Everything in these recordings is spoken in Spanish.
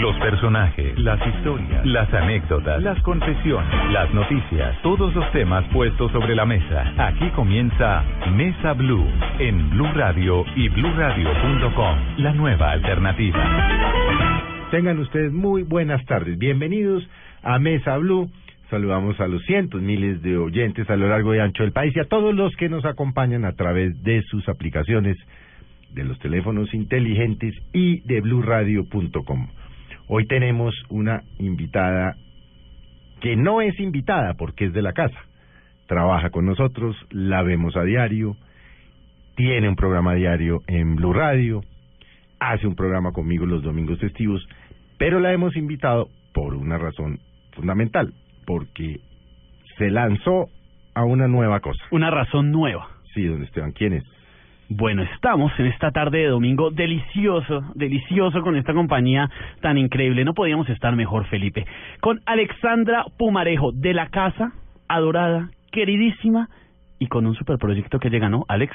Los personajes, las historias, las anécdotas, las confesiones, las noticias, todos los temas puestos sobre la mesa. Aquí comienza Mesa Blue en Blue Radio y BlueRadio.com, la nueva alternativa. Tengan ustedes muy buenas tardes. Bienvenidos a Mesa Blue. Saludamos a los cientos, miles de oyentes a lo largo y ancho del país y a todos los que nos acompañan a través de sus aplicaciones, de los teléfonos inteligentes y de BlueRadio.com. Hoy tenemos una invitada que no es invitada porque es de la casa. Trabaja con nosotros, la vemos a diario, tiene un programa diario en Blue Radio, hace un programa conmigo los domingos festivos, pero la hemos invitado por una razón fundamental, porque se lanzó a una nueva cosa. Una razón nueva. Sí, don Esteban, ¿quién es? Bueno, estamos en esta tarde de domingo delicioso, delicioso con esta compañía tan increíble. No podíamos estar mejor, Felipe. Con Alexandra Pumarejo, de la casa, adorada, queridísima, y con un superproyecto que llega, ¿no? Alex,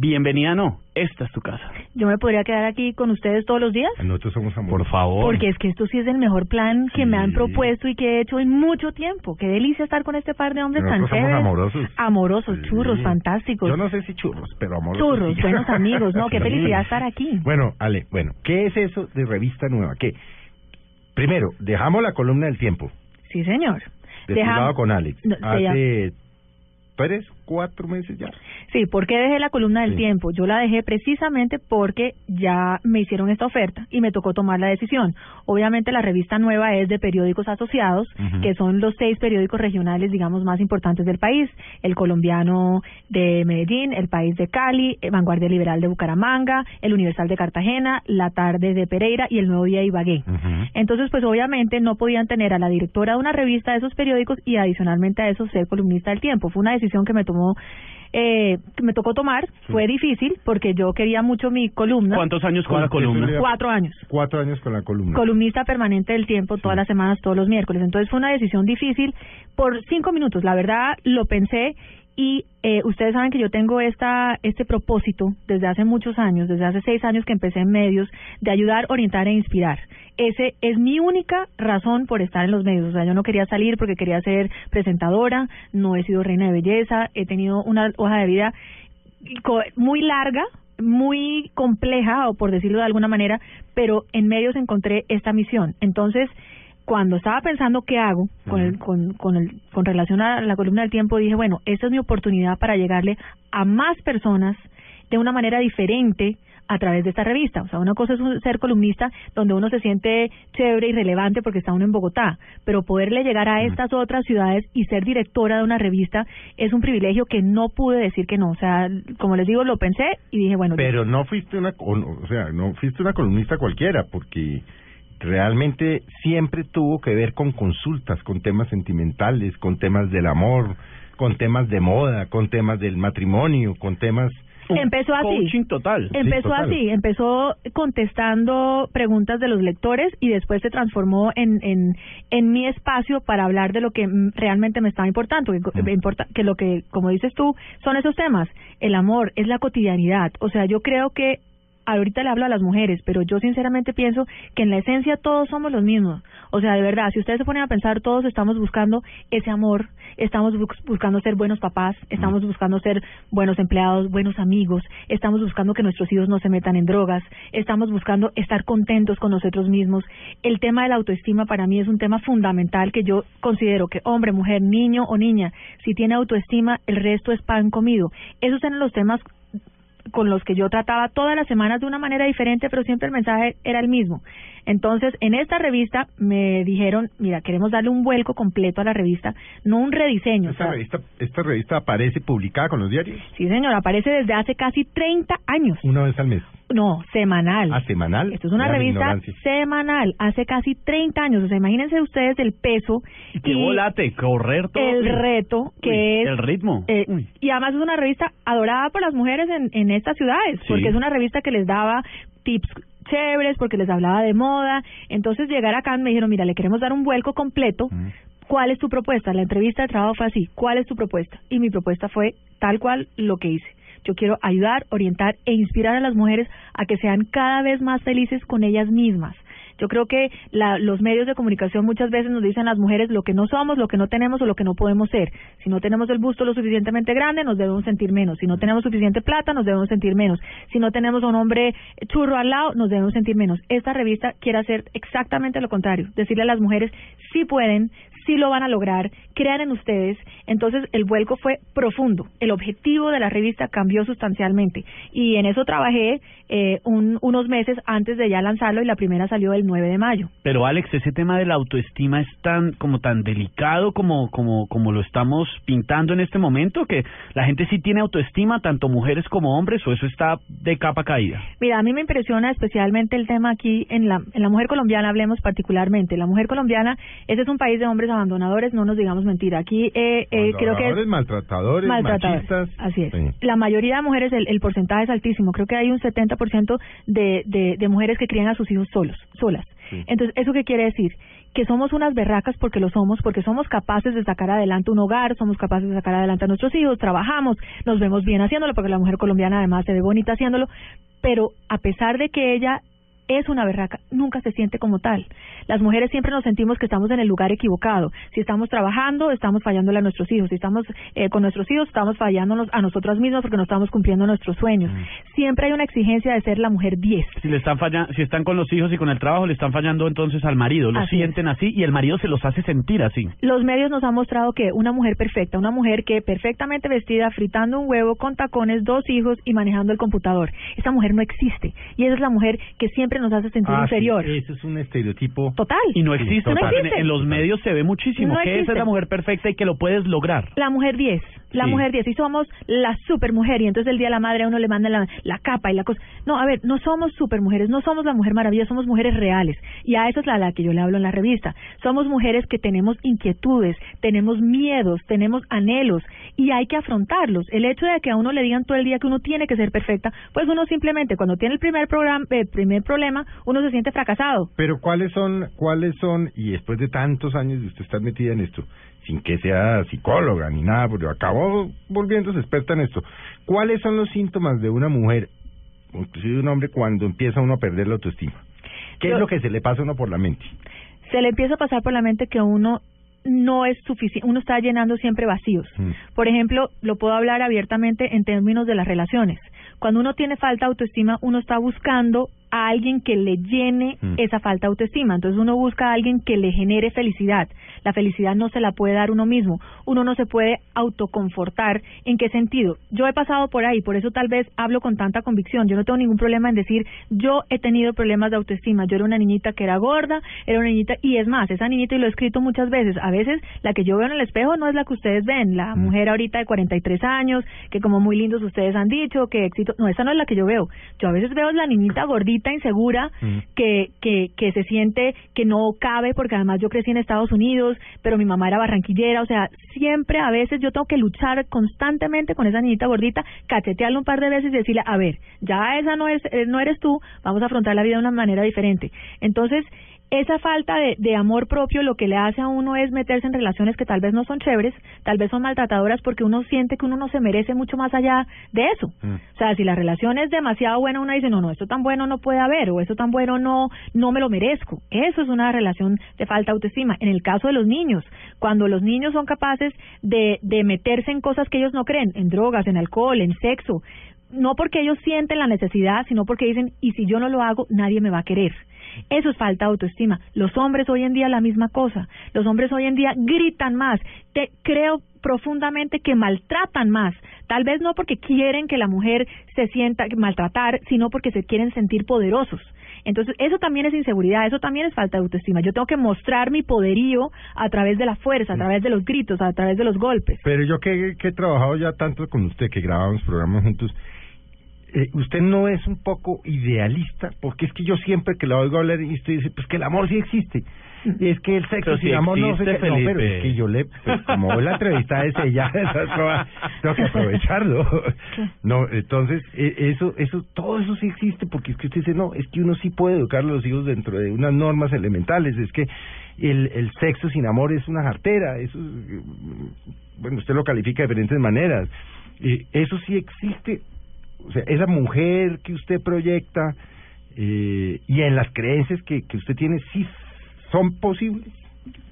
bienvenida, no. Esta es tu casa. Yo me podría quedar aquí con ustedes todos los días. Nosotros somos amor. Por favor. Porque es que esto sí es el mejor plan que me han propuesto y que he hecho en mucho tiempo. Qué delicia estar con este par de hombres tan Nosotros somos chéveres. amorosos. Amorosos, Sí. churros, fantásticos. Yo no sé si churros, pero amorosos. Churros, sí. buenos amigos, ¿no? Qué Sí. felicidad estar aquí. Bueno, Ale, bueno, ¿qué es eso de revista nueva? ¿Qué? Primero, dejamos la columna del tiempo, Sí, señor. Dejamos- con Alex. No, se Hace tres, cuatro meses ya. Sí, ¿por qué dejé la columna del Sí. tiempo? Yo la dejé precisamente porque ya me hicieron esta oferta y me tocó tomar la decisión. Obviamente la revista nueva es de periódicos asociados, que son los seis periódicos regionales, digamos, más importantes del país. El colombiano de Medellín, el país de Cali, eh, Vanguardia Liberal de Bucaramanga, el Universal de Cartagena, La Tarde de Pereira y el Nuevo Día de Ibagué. Entonces, pues obviamente no podían tener a la directora de una revista de esos periódicos y adicionalmente a eso ser columnista del tiempo. Fue una decisión que me tomó, eh, que me tocó tomar. Fue difícil porque yo quería mucho mi columna. ¿Cuántos años con la ¿Cuánto columna? Cuatro años. Cuatro años con la columna. Columnista permanente del tiempo todas las semanas, todos los miércoles. Entonces fue una decisión difícil por cinco minutos. La verdad lo pensé y eh, ustedes saben que yo tengo esta este propósito desde hace muchos años, desde hace seis años que empecé en medios, de ayudar, orientar e inspirar. Ese es mi única razón por estar en los medios. O sea, yo no quería salir porque quería ser presentadora, no he sido reina de belleza, he tenido una hoja de vida muy larga, muy compleja, o por decirlo de alguna manera, pero en medios encontré esta misión. Entonces, cuando estaba pensando qué hago con, el, con, con, el, con relación a la columna del tiempo, dije, bueno, esta es mi oportunidad para llegarle a más personas de una manera diferente a través de esta revista. O sea, una cosa es un- ser columnista donde uno se siente chévere y relevante porque está uno en Bogotá, pero poderle llegar a estas otras ciudades y ser directora de una revista es un privilegio que no pude decir que no. O sea, como les digo, lo pensé y dije, bueno, Pero no fuiste una, o, sea, no fuiste una columnista cualquiera, porque realmente siempre tuvo que ver con consultas, con temas sentimentales, con temas del amor, con temas de moda, con temas del matrimonio, con temas... Empezó así. Coaching total. Empezó total. así, empezó contestando preguntas de los lectores y después se transformó en, en, en mi espacio para hablar de lo que mm, realmente me estaba importando, que, me importa, que lo que, como dices tú, son esos temas. El amor, es la cotidianidad. O sea, yo creo que ahorita le hablo a las mujeres, pero yo sinceramente pienso que en la esencia todos somos los mismos. O sea, de verdad, si ustedes se ponen a pensar, todos estamos buscando ese amor, estamos bus- buscando ser buenos papás, estamos buscando ser buenos empleados, buenos amigos, estamos buscando que nuestros hijos no se metan en drogas, estamos buscando estar contentos con nosotros mismos. El tema de la autoestima para mí es un tema fundamental que yo considero que hombre, mujer, niño o niña, si tiene autoestima, el resto es pan comido. Esos eran los temas con los que yo trataba todas las semanas de una manera diferente, pero siempre el mensaje era el mismo. Entonces, en esta revista me dijeron, mira, queremos darle un vuelco completo a la revista, no un rediseño. o ¿Esta sea, revista, ¿Esta revista aparece publicada con los diarios? sí, señor, aparece desde hace casi 30 años. Una vez al mes. No, semanal. ¿A semanal? Esto es una Mira revista semanal, hace casi 30 años. O sea, imagínense ustedes el peso Y qué volate, correr todo. el reto que Uy, es El ritmo. eh, y además es una revista adorada por las mujeres en, en estas ciudades, Sí. porque es una revista que les daba tips chéveres, porque les hablaba de moda. Entonces llegar acá me dijeron, mira, le queremos dar un vuelco completo. Mm. ¿Cuál es tu propuesta? La entrevista de trabajo fue así. ¿Cuál es tu propuesta? Y mi propuesta fue tal cual lo que hice. Yo quiero ayudar, orientar e inspirar a las mujeres a que sean cada vez más felices con ellas mismas. Yo creo que la, los medios de comunicación muchas veces nos dicen a las mujeres lo que no somos, lo que no tenemos o lo que no podemos ser. Si no tenemos el busto lo suficientemente grande, nos debemos sentir menos. Si no tenemos suficiente plata, nos debemos sentir menos. Si no tenemos un hombre churro al lado, nos debemos sentir menos. Esta revista quiere hacer exactamente lo contrario. Decirle a las mujeres, sí pueden, sí lo van a lograr, crean en ustedes. Entonces el vuelco fue profundo. El objetivo de la revista cambió sustancialmente. Y en eso trabajé eh, un- unos meses antes de ya lanzarlo y la primera salió el 9 de mayo. Pero Alex, ese tema de la autoestima es tan como tan delicado como como como lo estamos pintando en este momento que la gente sí tiene autoestima tanto mujeres como hombres o eso está de capa caída. Mira, a mí me impresiona especialmente el tema aquí en la, en la mujer colombiana, hablemos particularmente. La mujer colombiana, ese es un país de hombres abandonadores, no nos digamos mentira. Aquí eh, eh, creo que es maltratadores, maltratadores. machistas. Así es. Sí. La mayoría de mujeres, el, el porcentaje es altísimo. Creo que hay un 70% de, de, de mujeres que crían a sus hijos solos, solas. Sí. Entonces, ¿eso qué quiere decir? Que somos unas berracas porque lo somos, porque somos capaces de sacar adelante un hogar, somos capaces de sacar adelante a nuestros hijos, trabajamos, nos vemos bien haciéndolo, porque la mujer colombiana además se ve bonita haciéndolo, pero a pesar de que ella es una berraca, nunca se siente como tal. Las mujeres siempre nos sentimos que estamos en el lugar equivocado. Si estamos trabajando, estamos fallándole a nuestros hijos. Si estamos eh, con nuestros hijos, estamos fallándonos a nosotras mismas porque no estamos cumpliendo nuestros sueños. Siempre hay una exigencia de ser la mujer 10. Si le están fallando, si están con los hijos y con el trabajo le están fallando entonces al marido, lo Así sienten así y el marido se los hace sentir así. Los medios nos han mostrado que una mujer perfecta, una mujer que perfectamente vestida, fritando un huevo, con tacones, dos hijos y manejando el computador. Esa mujer no existe. Y esa es la mujer que siempre nos hace sentir Ah, sí, inferior. eso es un estereotipo. Total. Y no existe, total. o sea, en- los medios se ve muchísimo No que esa es la mujer perfecta y que lo puedes lograr. La mujer 10, la Sí. mujer 10, y somos la supermujer, y entonces el día de la madre a uno le manda la, la capa y la cosa. No, a ver, no somos supermujeres, no somos la mujer maravilla, somos mujeres reales, y a eso es la, la que yo le hablo en la revista. Somos mujeres que tenemos inquietudes, tenemos miedos, tenemos anhelos, y hay que afrontarlos. El hecho de que a uno le digan todo el día que uno tiene que ser perfecta, pues uno simplemente cuando tiene el primer programa, el primer problema, uno se siente fracasado. Pero ¿cuáles son, cuáles son, y después de tantos años de usted estar metida en esto, sin que sea psicóloga ni nada, porque acabó volviéndose experta en esto, ¿cuáles son los síntomas de una mujer, inclusive de un hombre, cuando empieza uno a perder la autoestima? ¿Qué Yo- es lo que se le pasa a uno por la mente? se le empieza a pasar por la mente que uno no es suficiente, uno está llenando siempre vacíos. Mm. Por ejemplo, lo puedo hablar abiertamente en términos de las relaciones. Cuando uno tiene falta de autoestima, uno está buscando a alguien que le llene Mm. esa falta de autoestima. Entonces uno busca a alguien que le genere felicidad. La felicidad no se la puede dar uno mismo. Uno no se puede autoconfortar. ¿En qué sentido? Yo he pasado por ahí, por eso tal vez hablo con tanta convicción. Yo no tengo ningún problema en decir, yo he tenido problemas de autoestima. Yo era una niñita que era gorda, era una niñita, y es más, esa niñita, y lo he escrito muchas veces, a veces la que yo veo en el espejo no es la que ustedes ven. La Mm. mujer ahorita de 43 años, que como muy lindos ustedes han dicho, que éxito. No, esa no es la que yo veo. Yo a veces veo la niñita gordita, insegura, Mm. que, que, que se siente que no cabe, porque además yo crecí en Estados Unidos, pero mi mamá era barranquillera, o sea, siempre a veces yo tengo que luchar constantemente con esa niñita gordita, cachetearle un par de veces y decirle, a ver, ya esa no, es, eh, no eres tú, vamos a afrontar la vida de una manera diferente. Entonces, esa falta de, de amor propio lo que le hace a uno es meterse en relaciones que tal vez no son chéveres, tal vez son maltratadoras porque uno siente que uno no se merece mucho más allá de eso. Mm. O sea, si la relación es demasiado buena, uno dice, no, no, esto tan bueno no puede haber, o esto tan bueno no, no me lo merezco. Eso es una relación de falta de autoestima. En el caso de los niños, cuando los niños son capaces de, de meterse en cosas que ellos no creen, en drogas, en alcohol, en sexo, no porque ellos sienten la necesidad, sino porque dicen, y si yo no lo hago, nadie me va a querer. Eso es falta de autoestima. Los hombres hoy en día la misma cosa. Los hombres hoy en día gritan más. Te, creo profundamente que maltratan más. Tal vez no porque quieren que la mujer se sienta maltratar, sino porque se quieren sentir poderosos. Entonces, eso también es inseguridad, eso también es falta de autoestima. Yo tengo que mostrar mi poderío a través de la fuerza, a través de los gritos, a través de los golpes. Pero yo que, que he trabajado ya tanto con usted, que grabamos programas juntos, eh, usted no es un poco idealista, porque es que yo siempre que la oigo hablar y usted dice, pues que el amor sí existe. Y es que el sexo sin sí amor no se existe, no, pero es que yo le, pues como la entrevista es ella, tengo que aprovecharlo. No, entonces, eh, eso, eso, todo eso sí existe, porque es que usted dice, no, es que uno sí puede educar a los hijos dentro de unas normas elementales, es que el, el sexo sin amor es una jartera, eso, es, eh, bueno, usted lo califica de diferentes maneras. Eh, eso sí existe, o sea, esa mujer que usted proyecta eh, y en las creencias que, que usted tiene, sí son posibles.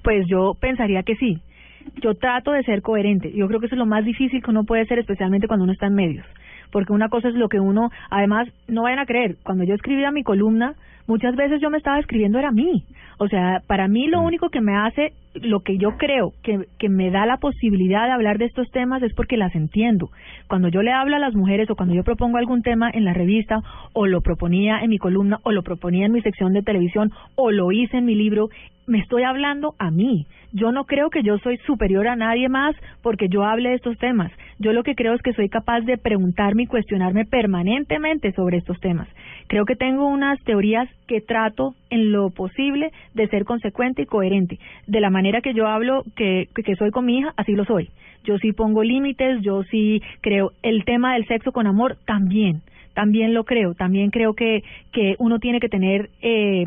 Pues yo pensaría que sí. Yo trato de ser coherente. Yo creo que eso es lo más difícil que uno puede ser, especialmente cuando uno está en medios. Porque una cosa es lo que uno, además, no vayan a creer, cuando yo escribía mi columna, muchas veces yo me estaba escribiendo era a mí. O sea, para mí lo único que me hace, lo que yo creo que, que me da la posibilidad de hablar de estos temas es porque las entiendo. Cuando yo le hablo a las mujeres o cuando yo propongo algún tema en la revista o lo proponía en mi columna o lo proponía en mi sección de televisión o lo hice en mi libro, me estoy hablando a mí. Yo no creo que yo soy superior a nadie más porque yo hable de estos temas. Yo lo que creo es que soy capaz de preguntarme y cuestionarme permanentemente sobre estos temas. Creo que tengo unas teorías que trato en lo posible de ser consecuente y coherente. De la manera que yo hablo que, que soy con mi hija, así lo soy. Yo sí pongo límites, yo sí creo el tema del sexo con amor también. También lo creo, también creo que, que uno tiene que tener eh,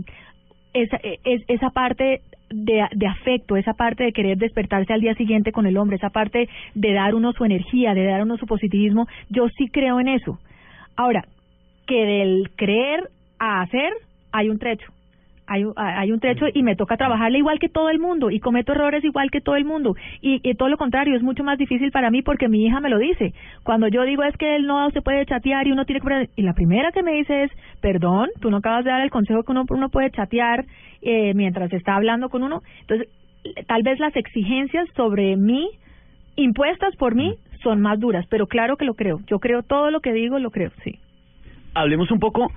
esa, es, esa parte de, de afecto, esa parte de querer despertarse al día siguiente con el hombre, esa parte de dar uno su energía, de dar uno su positivismo, yo sí creo en eso. Ahora, que del creer a hacer hay un trecho. Hay, hay un trecho y me toca trabajarle igual que todo el mundo y cometo errores igual que todo el mundo. Y, y todo lo contrario es mucho más difícil para mí porque mi hija me lo dice. Cuando yo digo es que él no se puede chatear y uno tiene que y la primera que me dice es perdón tú no acabas de dar el consejo que uno, uno puede chatear eh, mientras está hablando con uno entonces tal vez las exigencias sobre mí impuestas por mí son más duras pero claro que lo creo. Yo creo todo lo que digo lo creo sí. Hablemos un poco,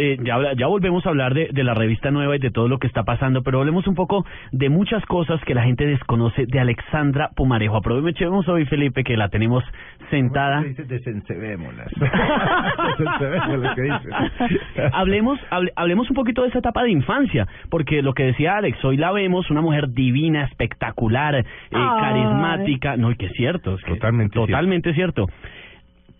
eh, ya, volvemos a hablar de, de la revista nueva y de todo lo que está pasando, pero hablemos un poco de muchas cosas que la gente desconoce de Alexandra Pumarejo. Aprovechemos hoy, Felipe, que la tenemos sentada. ¿Cómo se dice? Hablemos, hable- hablemos un poquito de esa etapa de infancia, porque lo que decía Alex, hoy la vemos una mujer divina, espectacular, eh, carismática, no, y que es cierto, es que Totalmente totalmente cierto.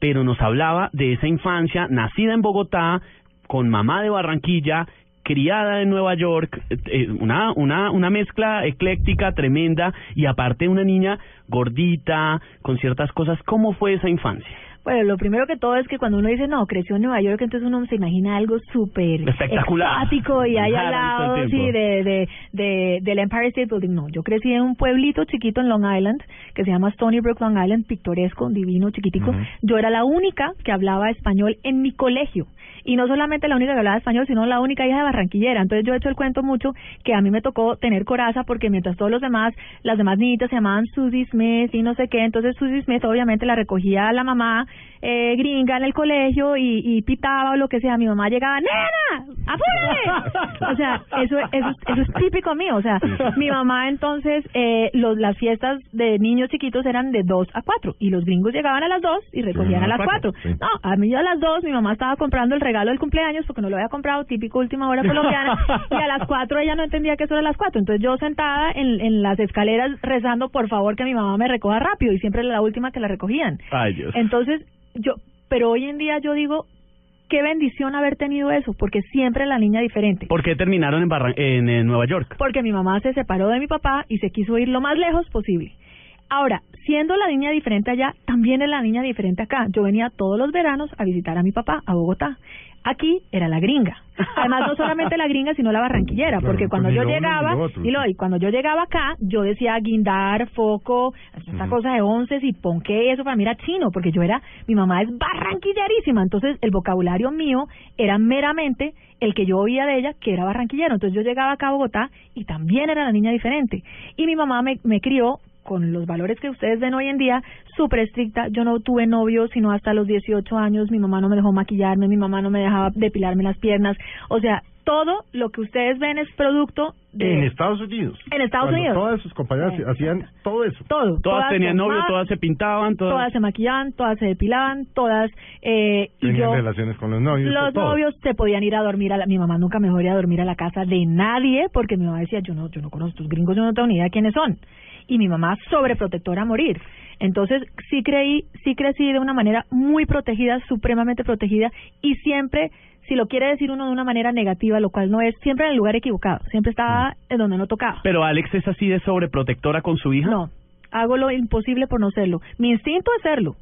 Pero nos hablaba de esa infancia, nacida en Bogotá, con mamá de Barranquilla, criada en Nueva York, eh, eh, una, una, una mezcla ecléctica tremenda y aparte una niña gordita, con ciertas cosas. ¿Cómo fue esa infancia? Bueno, lo primero que todo es que cuando uno dice, no, creció en Nueva York, entonces uno se imagina algo súper Espectacular. exótico y ahí al lado, sí, de, de, de, del Empire State Building. No, yo crecí en un pueblito chiquito en Long Island, que se llama Stony Brook, Long Island, pictoresco, divino, chiquitico. Yo era la única que hablaba español en mi colegio. Y no solamente la única que hablaba español, sino la única hija de barranquillera. Entonces yo he hecho el cuento mucho que a mí me tocó tener coraza porque mientras todos los demás, las demás niñitas se llamaban Susie Smith y no sé qué, entonces Susie Smith obviamente la recogía la mamá eh, gringa en el colegio y, y pitaba o lo que sea. Mi mamá llegaba, ¡Nena! ¡Apúrate! O sea, eso, eso, es- eso es típico mío. O sea, mi mamá entonces, eh, los, las fiestas de niños chiquitos eran de 2 a 4 y los gringos llegaban a las 2 y recogían a las 4. Sí. No, a mí a las 2 mi mamá estaba comprando el regalo del cumpleaños porque no lo había comprado, típico última hora colombiana, y a las 4 ella no entendía que eso era las 4. Entonces yo sentada en, en las escaleras rezando por favor que mi mamá me recoja rápido y siempre era la última que la recogían. Ay, Dios. Entonces, yo, pero hoy en día yo digo, qué bendición haber tenido eso, porque siempre la niña diferente. ¿Por qué terminaron en, Barran- en, en Nueva York? Porque mi mamá se separó de mi papá y se quiso ir lo más lejos posible. Ahora, siendo la niña diferente allá, también es la niña diferente acá. Yo venía todos los veranos a visitar a mi papá a Bogotá. Aquí era la gringa. Además, no solamente la gringa, sino la barranquillera, Claro, porque pues cuando yo llegaba, otro. y, lo, y cuando yo llegaba acá, yo decía guindar, foco, esta cosa de once y ponqué, eso para mí era chino, porque yo era, mi mamá es barranquillerísima, entonces el vocabulario mío era meramente el que yo oía de ella, que era barranquillero. Entonces yo llegaba acá a Bogotá y también era la niña diferente. Y mi mamá me, me crió con los valores que ustedes ven hoy en día, súper estricta. Yo no tuve novio sino hasta los 18 años. Mi mamá no me dejó maquillarme, mi mamá no me dejaba depilarme las piernas. O sea, todo lo que ustedes ven es producto de... En Estados Unidos. En Estados Cuando Unidos. Todas sus compañeras hacían todo eso. todo. Todas tenían novio, todas se pintaban, todas... todas se maquillaban, todas se depilaban, todas... Eh, y Tenían yo... relaciones con los novios. Los todo. novios se podían ir a dormir a la, mi mamá nunca me dejó ir a dormir a la casa de nadie porque mi mamá decía yo no yo no conozco a estos gringos yo no tengo ni idea quiénes son y mi mamá sobreprotectora a morir. Entonces sí creí sí crecí de una manera muy protegida supremamente protegida y siempre si lo quiere decir uno de una manera negativa lo cual no es siempre en el lugar equivocado siempre estaba en donde no tocaba. Pero Alex es así de sobreprotectora con su hija. no hago lo imposible por no serlo. Mi instinto es serlo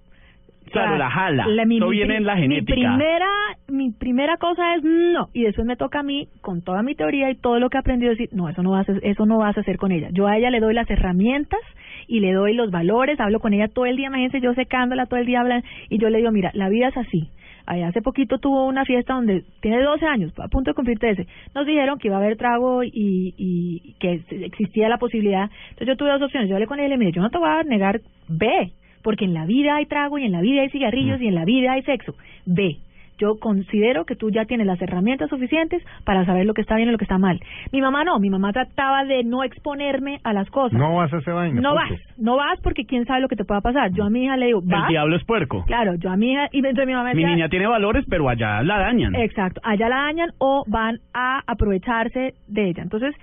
Claro, la jala. la- mi- Eso mi viene pri- en la genética. Mi primera, mi primera cosa es no, y después me toca a mí, con toda mi teoría y todo lo que he aprendido, decir, no, eso no vas a, eso no vas a hacer con ella. Yo a ella le doy las herramientas y le doy los valores, hablo con ella todo el día, imagínense yo secándola todo el día, hablan, y yo le digo, mira, la vida es así. Hace poquito tuvo una fiesta donde tiene 12 años, a punto de cumplir 13. Nos dijeron que iba a haber trago y, y que existía la posibilidad. Entonces yo tuve dos opciones. Yo hablé con ella y le dije, mire, yo no te voy a negar, ve, porque en la vida hay trago y en la vida hay cigarrillos y en la vida hay sexo. Ve. Yo considero que tú ya tienes las herramientas suficientes para saber lo que está bien y lo que está mal. Mi mamá no, mi mamá trataba de no exponerme a las cosas. No vas a hacer vaina. No punto. vas, no vas porque quién sabe lo que te pueda pasar. Yo a mi hija le digo, El ¿vas? diablo es puerco. Claro, yo a mi hija, y entonces mi mamá Mi decía, niña tiene valores, pero allá la dañan. Exacto, allá la dañan o van a aprovecharse de ella. Entonces,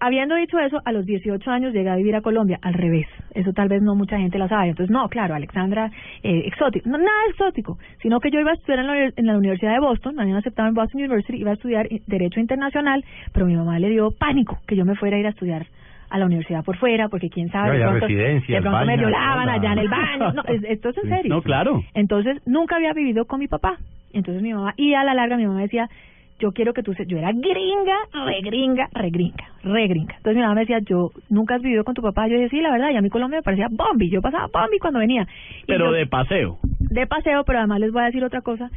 habiendo dicho eso, a los 18 años llegué a vivir a Colombia, al revés. Eso tal vez no mucha gente lo sabe. Entonces, no, claro, Alexandra, eh, exótico. No, nada exótico, sino que yo iba a estudiar en la, en la Universidad de Boston, me habían aceptado en Boston University, iba a estudiar eh, Derecho Internacional, pero mi mamá le dio pánico que yo me fuera a ir a estudiar a la universidad por fuera, porque quién sabe, No, de pronto, residencias, de pronto me violaban allá en el baño. No, es- esto es en serio. No, claro. Entonces, nunca había vivido con mi papá. Entonces mi mamá, y a la larga mi mamá decía, yo quiero que tú se, yo era gringa, re gringa, re gringa, re gringa. Entonces mi mamá me decía, yo nunca has vivido con tu papá. Yo decía, sí, la verdad, y a mí Colombia me parecía bombi. Yo pasaba bombi cuando venía. Y Pero yo- de paseo. de paseo, pero además les voy a decir otra cosa,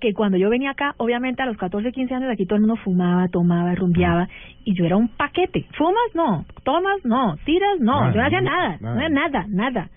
que cuando yo venía acá, obviamente a los 14, 15 años aquí todo el mundo fumaba, tomaba, rumbeaba, y yo era un paquete. ¿Fumas? No. ¿Tomas? No. ¿Tiras? No. Nada, yo no hacía nada, nada. no era nada, nada.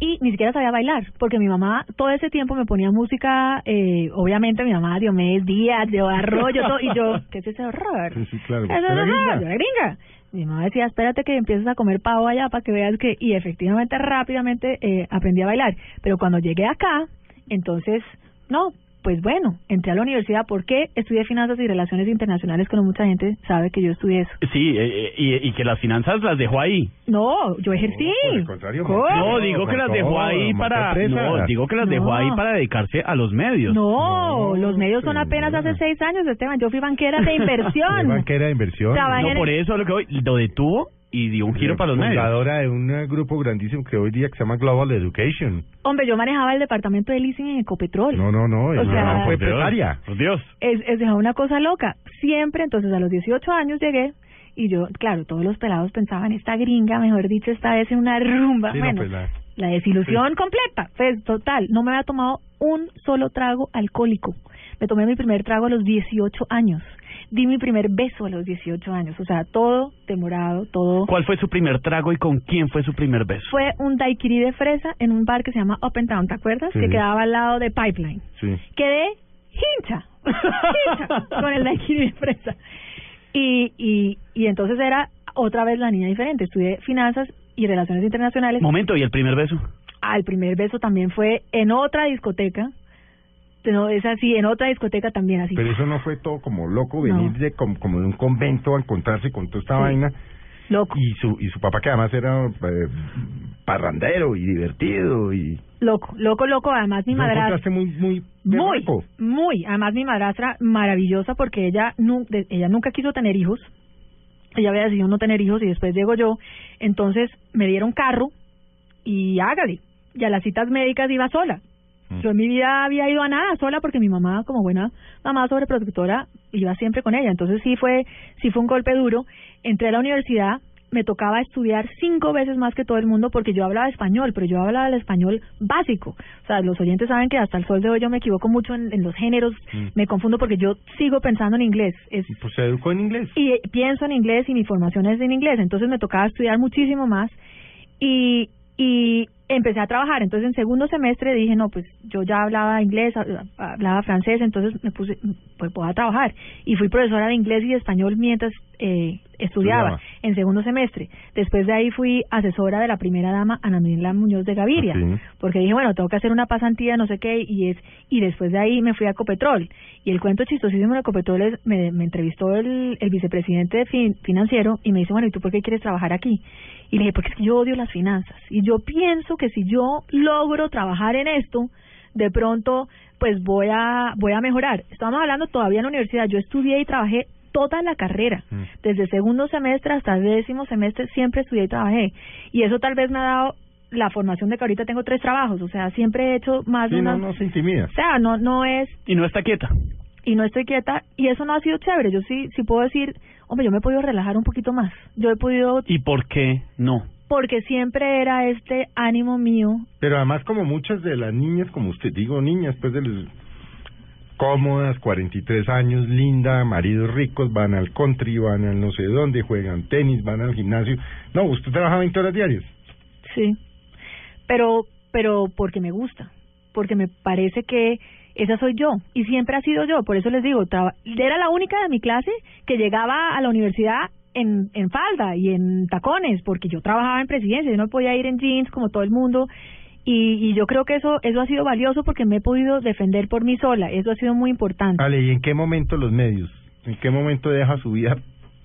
Y ni siquiera sabía bailar, porque mi mamá todo ese tiempo me ponía música, eh, obviamente mi mamá Diomedes Díaz, de Arroyo, todo, y yo, ¿qué es ese horror? Sí, sí, claro. Eso es Era horror, gringa. yo era gringa. Mi mamá decía, espérate que empieces a comer pavo allá para que veas que... Y efectivamente, rápidamente eh, aprendí a bailar. Pero cuando llegué acá, entonces, no, pues bueno, entré a la universidad. ¿Por qué? Estudié finanzas y relaciones internacionales, que no mucha gente sabe que yo estudié eso. Sí, eh, eh, y, y que las finanzas las dejó ahí. No, yo ejercí. No, por el contrario, ¿Cómo? No, digo que las dejó ahí para... No, digo que las dejó No. ahí para dedicarse a los medios. No, No, los medios son apenas hace seis años, Esteban. Yo fui banquera de inversión. banquera de inversión. Trabajé No, en por eso lo que hoy lo detuvo y dio un giro para los medios. Fundadora de un eh, grupo grandísimo que hoy día que se llama Global Education. Hombre, yo manejaba el departamento de leasing en Ecopetrol. No, no, no. O ella sea, fue Por Dios, empresaria. por Dios. es, es una cosa loca. Siempre, entonces a los 18 años llegué y yo, claro, todos los pelados pensaban, esta gringa, mejor dicho, esta vez en una rumba. Sí, no, pues, la- la desilusión completa, pues total. No me había tomado un solo trago alcohólico. Me tomé mi primer trago a los 18 años. Di mi primer beso a los 18 años. O sea, todo demorado, todo. ¿Cuál fue su primer trago y con quién fue su primer beso? Fue un daiquiri de fresa en un bar que se llama Up and Down, ¿te acuerdas? Sí. Que quedaba al lado de Pipeline. Sí. quedé hincha, hincha con el daiquiri de fresa. Y, y, y entonces era otra vez la niña diferente. Estudié finanzas y relaciones internacionales. Momento, ¿y el primer beso? Ah, el primer beso también fue en otra discoteca. No, es así, en otra discoteca también así. Pero eso no fue todo como loco, No. venir de como, como de un convento a encontrarse con toda esta Sí. vaina. Loco, Y su, y su papá que además era eh, parrandero y divertido y... loco, loco, loco. Además mi ¿No madrastra... muy, muy Muy, berraco? muy. Además, mi madrastra maravillosa porque ella, nu- ella nunca quiso tener hijos. Ella había decidido no tener hijos y después llego yo. Entonces me dieron carro y hágale. Y a las citas médicas iba sola. Mm. Yo en mi vida había ido a nada sola porque mi mamá, como buena mamá sobreprotectora, iba siempre con ella. Entonces sí fue, sí fue un golpe duro. Entré a la universidad, me tocaba estudiar cinco veces más que todo el mundo porque yo hablaba español, pero yo hablaba el español básico. O sea, los oyentes saben que hasta el sol de hoy yo me equivoco mucho en, en los géneros, Mm. me confundo porque yo sigo pensando en inglés. Es, pues se educó en inglés. y eh, pienso en inglés y mi formación es en inglés, entonces me tocaba estudiar muchísimo más y y empecé a trabajar. Entonces, en segundo semestre dije, no, pues yo ya hablaba inglés, hab- hablaba francés, entonces me puse, pues voy a trabajar. Y fui profesora de inglés y de español mientras eh, estudiaba, Estudiaba. en segundo semestre. Después de ahí fui asesora de la primera dama, Ana Mila Muñoz de Gaviria, Sí. porque dije, bueno, tengo que hacer una pasantía, no sé qué, y es y después de ahí me fui a Ecopetrol. Y el cuento chistosísimo de Ecopetrol es, me, me entrevistó el, el vicepresidente de fin- financiero y me dice, bueno, ¿y tú por qué quieres trabajar aquí? Y le dije, porque es que yo odio las finanzas. Y yo pienso que si yo logro trabajar en esto, de pronto, pues voy a, voy a mejorar. Estábamos hablando todavía en la universidad. Yo estudié y trabajé toda la carrera. Mm. Desde segundo semestre hasta décimo semestre siempre estudié y trabajé. Y eso tal vez me ha dado la formación de que ahorita tengo tres trabajos. O sea, siempre he hecho más de Sí, una... no, no se intimida. O sea, no, no es Y no está quieta. y no estoy quieta y eso no ha sido chévere. Yo sí, sí puedo decir, hombre, yo me he podido relajar un poquito más. Yo he podido, ¿Y por qué no? Porque siempre era este ánimo mío. Pero además, como muchas de las niñas, como usted digo, niñas, pues de los cómodas, 43 años, linda, maridos ricos, van al country, van al no sé dónde, juegan tenis, van al gimnasio. No, usted trabaja 20 horas diarias. Sí. Pero, pero porque me gusta, porque me parece que esa soy yo y siempre ha sido yo. Por eso les digo, traba- era la única de mi clase que llegaba a la universidad en, en falda y en tacones, porque yo trabajaba en presidencia, yo no podía ir en jeans como todo el mundo. Y, y yo creo que eso eso ha sido valioso porque me he podido defender por mí sola. Eso ha sido muy importante. Ale, ¿y en qué momento los medios? ¿En qué momento deja su vida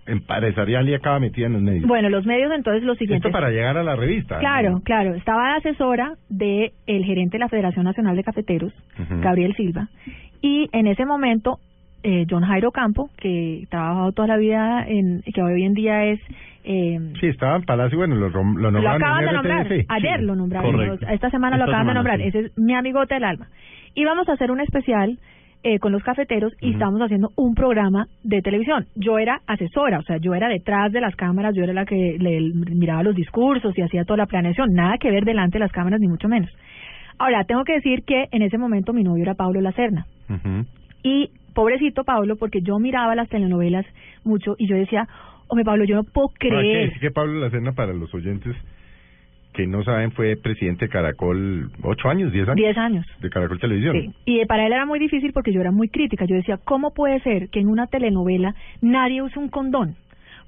empresarial y acaba metida en los medios? Bueno, los medios entonces lo siguiente. Esto para llegar a la revista. Claro, ¿no? claro. Estaba de asesora de el gerente de la Federación Nacional de Cafeteros, Ujú. Gabriel Silva, y en ese momento eh, John Jairo Campo, que trabajado toda la vida en, que hoy en día es eh, Sí, estaba en Palacio, bueno, lo, lo lo acaban de nombrar, ayer Sí. lo nombraron, correcto. esta semana lo acaban de nombrar, sí. ese es mi amigote del alma. Y vamos a hacer un especial eh, con los cafeteros y Ujú. estamos haciendo un programa de televisión. Yo era asesora, o sea, yo era detrás de las cámaras, yo era la que le miraba los discursos y hacía toda la planeación, nada que ver delante de las cámaras ni mucho menos. Ahora, tengo que decir que en ese momento mi novio era Pablo Lacerna. Y pobrecito Pablo, porque yo miraba las telenovelas mucho y yo decía, hombre Pablo, yo no puedo creer. decir que Pablo Lacena, para los oyentes que no saben, fue presidente de Caracol ocho años, diez años. 10 años. De Caracol Televisión. Sí. Y para él era muy difícil porque yo era muy crítica. Yo decía, ¿cómo puede ser que en una telenovela nadie use un condón?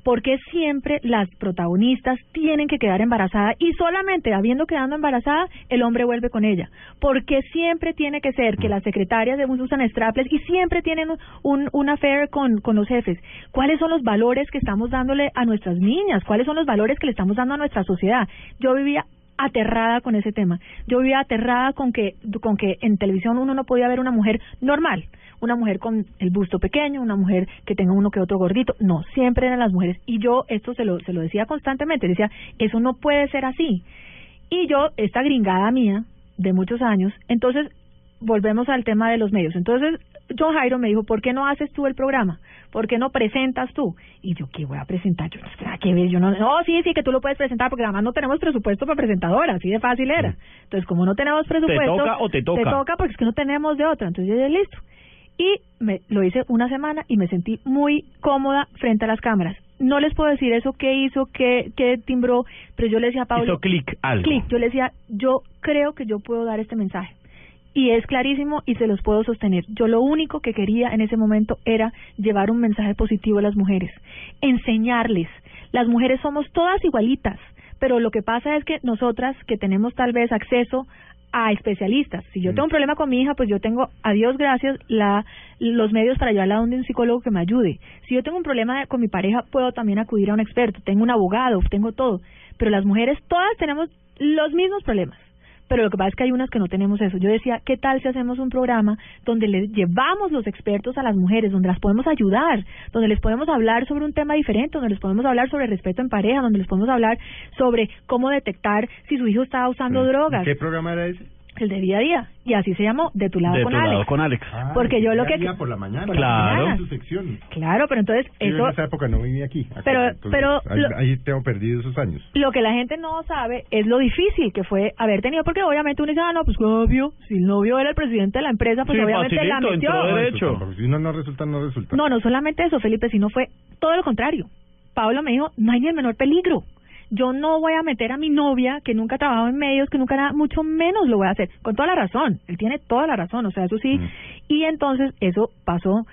¿Por qué siempre las protagonistas tienen que quedar embarazadas y solamente habiendo quedado embarazada el hombre vuelve con ella? ¿Por qué siempre tiene que ser que las secretarias de usan straples y siempre tienen un, un affair con, con los jefes? ¿Cuáles son los valores que estamos dándole a nuestras niñas? ¿Cuáles son los valores que le estamos dando a nuestra sociedad? Yo vivía aterrada con ese tema. Yo vivía aterrada con que con que en televisión uno no podía ver una mujer normal, una mujer con el busto pequeño, una mujer que tenga uno que otro gordito. No, siempre eran las mujeres. Y yo esto se lo se lo decía constantemente, decía, eso no puede ser así. Y yo esta gringada mía de muchos años, entonces volvemos al tema de los medios. Entonces, John Jairo me dijo, ¿por qué no haces tú el programa? ¿Por qué no presentas tú? Y yo, ¿qué voy a presentar? Yo no sé que ver, yo no, no, sí, sí, que tú lo puedes presentar, porque además no tenemos presupuesto para presentadora, así de fácil era. Entonces, como no tenemos presupuesto... toca o te toca? Te toca porque es que no tenemos de otra. Entonces, yo dije, listo. Y me, lo hice una semana y me sentí muy cómoda frente a las cámaras. No les puedo decir eso, qué hizo, qué, qué timbró, pero yo le decía a Pablo... Hizo clic algo. clic. Yo le decía, yo creo que yo puedo dar este mensaje. Y es clarísimo y se los puedo sostener. Yo lo único que quería en ese momento era llevar un mensaje positivo a las mujeres, enseñarles. Las mujeres somos todas igualitas, pero lo que pasa es que nosotras que tenemos tal vez acceso a especialistas. Si yo tengo un problema con mi hija, pues yo tengo, a Dios gracias, la, los medios para llevarla a donde un psicólogo que me ayude. Si yo tengo un problema con mi pareja, puedo también acudir a un experto. Tengo un abogado, tengo todo. Pero las mujeres todas tenemos los mismos problemas. Pero lo que pasa es que hay unas que no tenemos eso. Yo decía, ¿qué tal si hacemos un programa donde les llevamos los expertos a las mujeres, donde las podemos ayudar, donde les podemos hablar sobre un tema diferente, donde les podemos hablar sobre respeto en pareja, donde les podemos hablar sobre cómo detectar si su hijo está usando drogas? ¿Qué programa era ese? El de día a día. Y así se llamó, De tu lado de con tu Alex. lado con Alex. Ah, Porque yo lo que- día por la mañana. por la Claro. mañana. su sección. Claro, pero entonces Sí, yo eso... en esa época no vivía aquí. acá, Pero- entonces, pero ahí, lo- ahí tengo perdido esos años. Lo que la gente no sabe es lo difícil que fue haber tenido, porque obviamente uno dice, ah, no, pues obvio, si el novio era el presidente de la empresa, pues Sí, obviamente la metió. entró No derecho. Si no, no resulta, no resulta. No, no solamente eso, Felipe, sino fue todo lo contrario. Pablo me dijo, no hay ni el menor peligro. Yo no voy a meter a mi novia, que nunca ha trabajado en medios, que nunca nada, mucho menos lo voy a hacer. Con toda la razón, él tiene toda la razón, o sea, eso sí. Y entonces eso pasó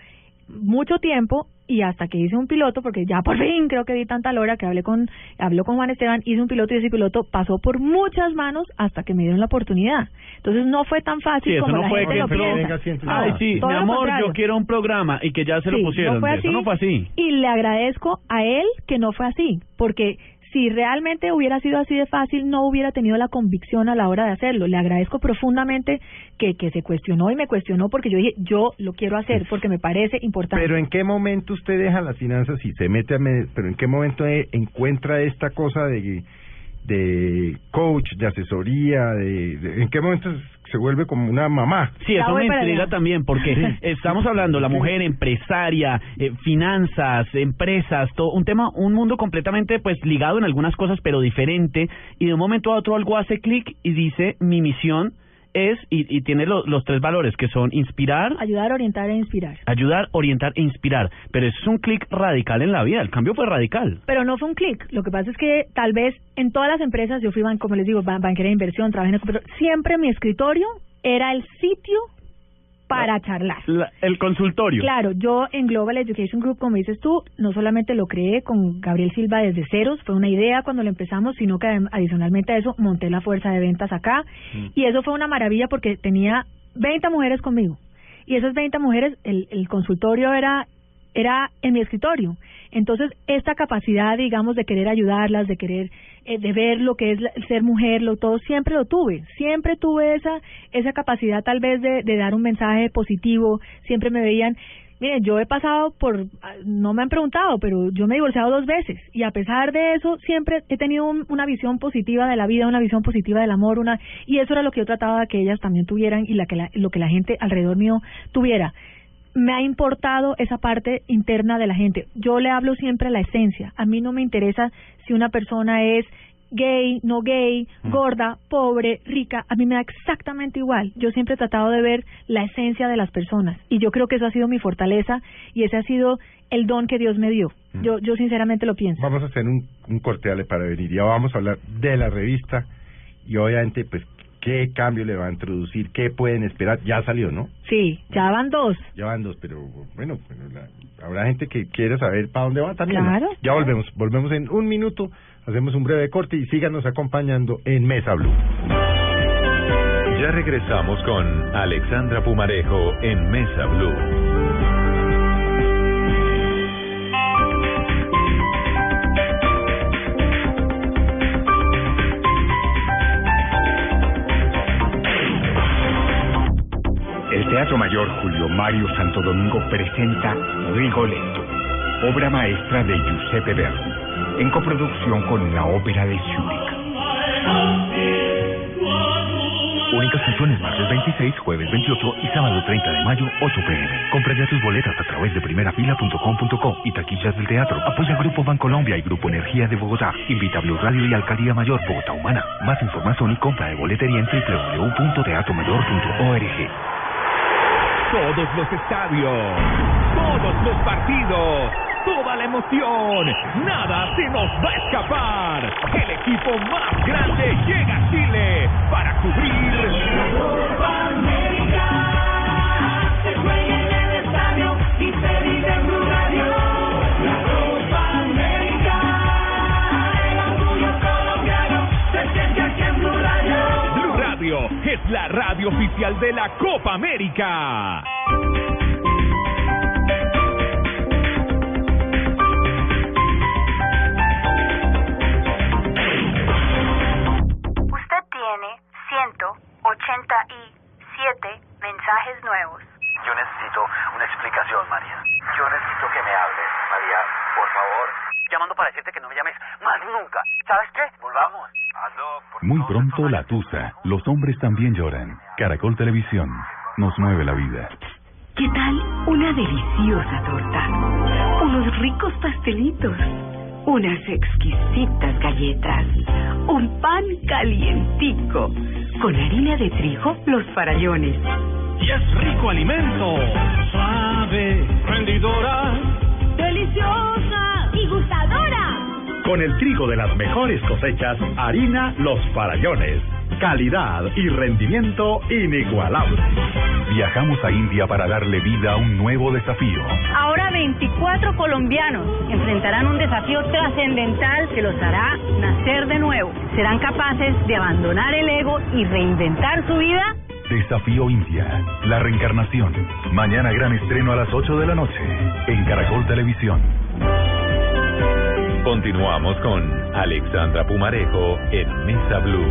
mucho tiempo y hasta que hice un piloto, porque ya por fin creo que di tanta lora que hablé con, habló con Juan Esteban, hice un piloto y ese piloto pasó por muchas manos hasta que me dieron la oportunidad. Entonces no fue tan fácil Sí, eso como no la fue gente que lo entró, piensa. venga, siéntese. Ay, sí, todo mi lo amor, yo quiero un programa y que ya se lo pusieron. No fue Eso no fue así. Y le agradezco a él que no fue así, porque si realmente hubiera sido así de fácil, no hubiera tenido la convicción a la hora de hacerlo. Le agradezco profundamente que, que se cuestionó y me cuestionó porque yo dije, yo lo quiero hacer porque me parece importante. Pero en qué momento usted deja las finanzas y se mete a... me- Pero en qué momento eh, encuentra esta cosa de, de coach, de asesoría, de, de- ¿En qué momento se vuelve como una mamá? Sí, eso me intriga también porque estamos hablando la mujer empresaria, eh, finanzas, empresas, todo un tema, un mundo completamente pues ligado en algunas cosas pero diferente y de un momento a otro algo hace clic y dice mi misión es y, y tiene lo- los tres valores que son inspirar, Ayudar, orientar e inspirar. ayudar, orientar e inspirar, pero es un clic radical en la vida, el cambio fue radical. Pero no fue un clic. Lo que pasa es que tal vez en todas las empresas, yo fui, ban- como les digo, ban- banquera de inversión, trabajé en el siempre mi escritorio era el sitio para charlar. La- el consultorio. Claro, yo en Global Education Group, como dices tú, no solamente lo creé con Gabriel Silva desde ceros, fue una idea cuando lo empezamos, sino que adicionalmente a eso monté la fuerza de ventas acá y eso fue una maravilla porque tenía 20 mujeres conmigo y esas 20 mujeres, el, el consultorio era era en mi escritorio. Entonces, esta capacidad, digamos, de querer ayudarlas, de querer, eh, de ver lo que es ser mujer, lo todo, siempre lo tuve. Siempre tuve esa, esa capacidad tal vez de, de dar un mensaje positivo. Siempre me veían, miren, yo he pasado por, ah, no me han preguntado, pero yo me he divorciado dos veces. Y a pesar de eso, siempre he tenido un- una visión positiva de la vida, una visión positiva del amor, una, y eso era lo que yo trataba de que ellas también tuvieran y la que la- lo que la gente alrededor mío tuviera me ha importado esa parte interna de la gente. Yo le hablo siempre la esencia. A mí no me interesa si una persona es gay, no gay, gorda, pobre, rica. A mí me da exactamente igual. Yo siempre he tratado de ver la esencia de las personas. Y yo creo que eso ha sido mi fortaleza y ese ha sido el don que Dios me dio. Yo, yo sinceramente lo pienso. Vamos a hacer un, un corte Ale, para venir. Ya vamos a hablar de la revista y obviamente, pues, qué cambio le va a introducir, qué pueden esperar. Ya salió, ¿no? Sí, ya van dos. Ya van dos, pero bueno, bueno, la- habrá gente que quiere saber para dónde va también. ¿no? Claro. Ya volvemos, volvemos en un minuto, hacemos un breve corte y síganos acompañando en Mesa Blue. Ya regresamos con Alexandra Pumarejo en Mesa Blue. Teatro Mayor Julio Mario Santo Domingo presenta Rigoletto, obra maestra de Giuseppe Verdi, en coproducción con la Ópera de Zúrich. Únicas funciones martes 26, jueves 28 y sábado 30 de mayo, 8 pm. Compra ya tus boletas a través de primerafila.com.co y taquillas del teatro. Apoya Grupo Bancolombia y Grupo Energía de Bogotá. Invita a Blue Radio y Alcaldía Mayor Bogotá Humana. Más información y compra de boletería en. Todos los estadios, todos los partidos, toda la emoción, nada se nos va a escapar. El equipo más grande llega a Chile para cubrir es la radio oficial de la Copa América. Usted tiene 187 mensajes nuevos. Yo necesito una explicación, María. Yo necesito que me hables, María, por favor. Llamando para decirte que no me llames más nunca. ¿Sabes qué? Volvamos. Muy pronto la tusa. Los hombres también lloran. Caracol Televisión. Nos mueve la vida. ¿Qué tal una deliciosa torta? Unos ricos pastelitos, unas exquisitas galletas, un pan calientico, con harina de trigo, los farallones. Y es rico alimento. Suave, rendidora. ¡Deliciosa y gustadora! Con el trigo de las mejores cosechas, harina Los Farallones. Calidad y rendimiento inigualable. Viajamos a India para darle vida a un nuevo desafío. Ahora 24 colombianos enfrentarán un desafío trascendental que los hará nacer de nuevo. ¿Serán capaces de abandonar el ego y reinventar su vida? Desafío India, la reencarnación. Mañana gran estreno a las 8 de la noche en Caracol Televisión. Continuamos con Alexandra Pumarejo en Mesa Blue.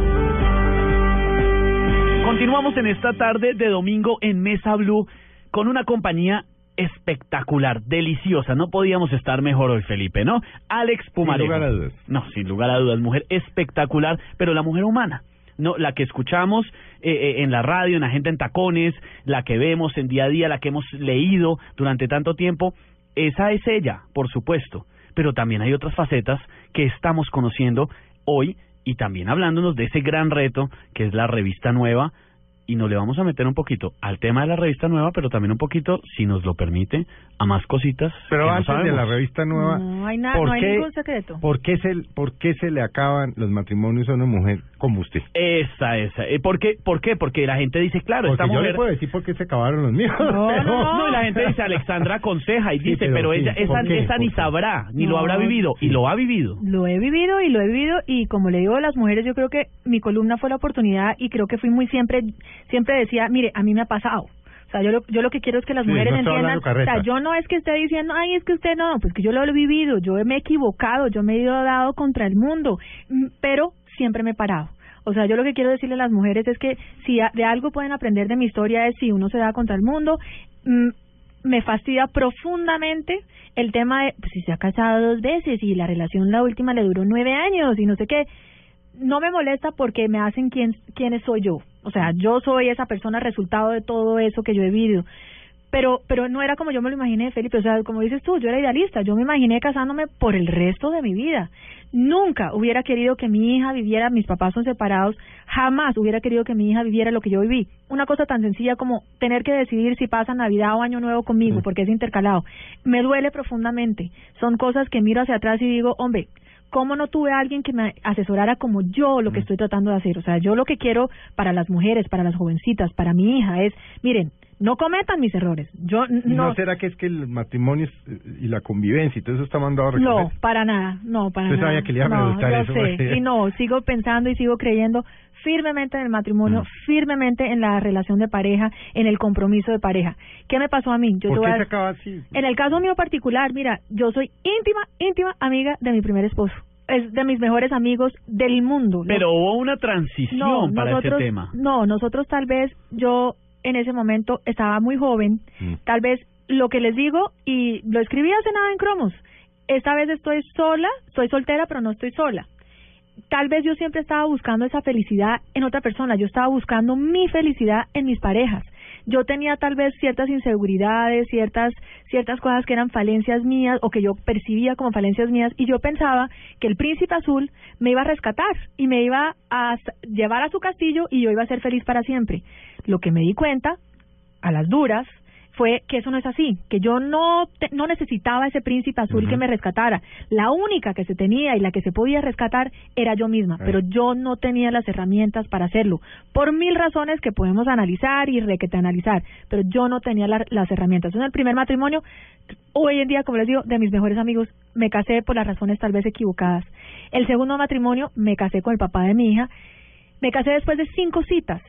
Continuamos en esta tarde de domingo en Mesa Blue con una compañía espectacular, deliciosa. No podíamos estar mejor hoy, Felipe, ¿no? Alex Pumarejo. Sin lugar a dudas. No, sin lugar a dudas, mujer espectacular, pero la mujer humana. No, la que escuchamos eh, eh, en la radio, en la gente en tacones, la que vemos en día a día, la que hemos leído durante tanto tiempo, esa es ella, por supuesto. Pero también hay otras facetas que estamos conociendo hoy y también hablándonos de ese gran reto que es la revista nueva y nos le vamos a meter un poquito al tema de la revista nueva, pero también un poquito, si nos lo permite, a más cositas. Pero que no antes de la revista nueva, No hay, nada, ¿por no hay qué- ningún secreto. ¿por qué, se, ¿por qué se le acaban los matrimonios a una mujer como usted? Esa, esa. Eh, ¿Por qué? ¿Por qué? Porque la gente dice, claro, Porque esta yo mujer... le puedo decir por qué se acabaron los míos. No, pero- no, y la gente dice, Alexandra aconseja y Sí, dice, pero pero, sí, ella, esa, esa ni sabrá, ni lo habrá vivido, y lo ha vivido. Lo he vivido y lo he vivido y como le digo a las mujeres, yo creo que mi columna fue la oportunidad y creo que fui muy siempre, siempre decía, mire, a mí me ha pasado. O sea, yo lo, yo lo que quiero es que las Sí, mujeres no entiendan, o sea, yo no es que esté diciendo, ay, es que usted no, pues que yo lo he vivido, yo me he equivocado, yo me he ido dado contra el mundo, mm, pero siempre me he parado. O sea, yo lo que quiero decirle a las mujeres es que si de algo pueden aprender de mi historia es si uno se da contra el mundo, mm, me fastidia profundamente el tema de pues, si se ha casado dos veces y la relación la última le duró nueve años y no sé qué. No me molesta porque me hacen quién, quiénes soy yo. O sea, yo soy esa persona resultado de todo eso que yo he vivido. Pero, pero no era como yo me lo imaginé, Felipe. O sea, como dices tú, yo era idealista. Yo me imaginé casándome por el resto de mi vida. Nunca hubiera querido que mi hija viviera, mis papás son separados, jamás hubiera querido que mi hija viviera lo que yo viví. Una cosa tan sencilla como tener que decidir si pasa Navidad o Año Nuevo conmigo, porque es intercalado. Me duele profundamente. Son cosas que miro hacia atrás y digo, hombre, ¿cómo no tuve a alguien que me asesorara como yo lo que estoy tratando de hacer? O sea, yo lo que quiero para las mujeres, para las jovencitas, para mi hija es, miren, no cometan mis errores. Yo n- ¿Y no, ¿No será que es que el matrimonio es- y la convivencia y todo eso está mandado a recoger? no, para nada, no, para Usted nada. sabía que le iba a no, preguntar yo eso, sé, y no, sigo pensando y sigo creyendo firmemente en el matrimonio, firmemente en la relación de pareja, en el compromiso de pareja. ¿Qué me pasó a mí? Yo ¿Por qué a- se acaba así? En el caso mío particular, mira, yo soy íntima, íntima amiga de mi primer esposo. Es de mis mejores amigos del mundo. Pero hubo una transición no, para nosotros, ese tema. No, nosotros tal vez, yo en ese momento estaba muy joven, Mm. tal vez lo que les digo, y lo escribí hace nada en Cromos, esta vez estoy sola, estoy soltera, pero no estoy sola. Tal vez yo siempre estaba buscando esa felicidad en otra persona, yo estaba buscando mi felicidad en mis parejas. Yo tenía tal vez ciertas inseguridades, ciertas ciertas cosas que eran falencias mías o que yo percibía como falencias mías y yo pensaba que el príncipe azul me iba a rescatar y me iba a llevar a su castillo y yo iba a ser feliz para siempre. Lo que me di cuenta a las duras fue que eso no es así, que yo no te- no necesitaba ese príncipe azul que me rescatara. La única que se tenía y la que se podía rescatar era yo misma, pero yo no tenía las herramientas para hacerlo, por mil razones que podemos analizar y requete analizar, pero yo no tenía la- las herramientas. En el primer matrimonio, hoy en día, como les digo, de mis mejores amigos, me casé por las razones tal vez equivocadas. El segundo matrimonio, me casé con el papá de mi hija, me casé después de cinco citas,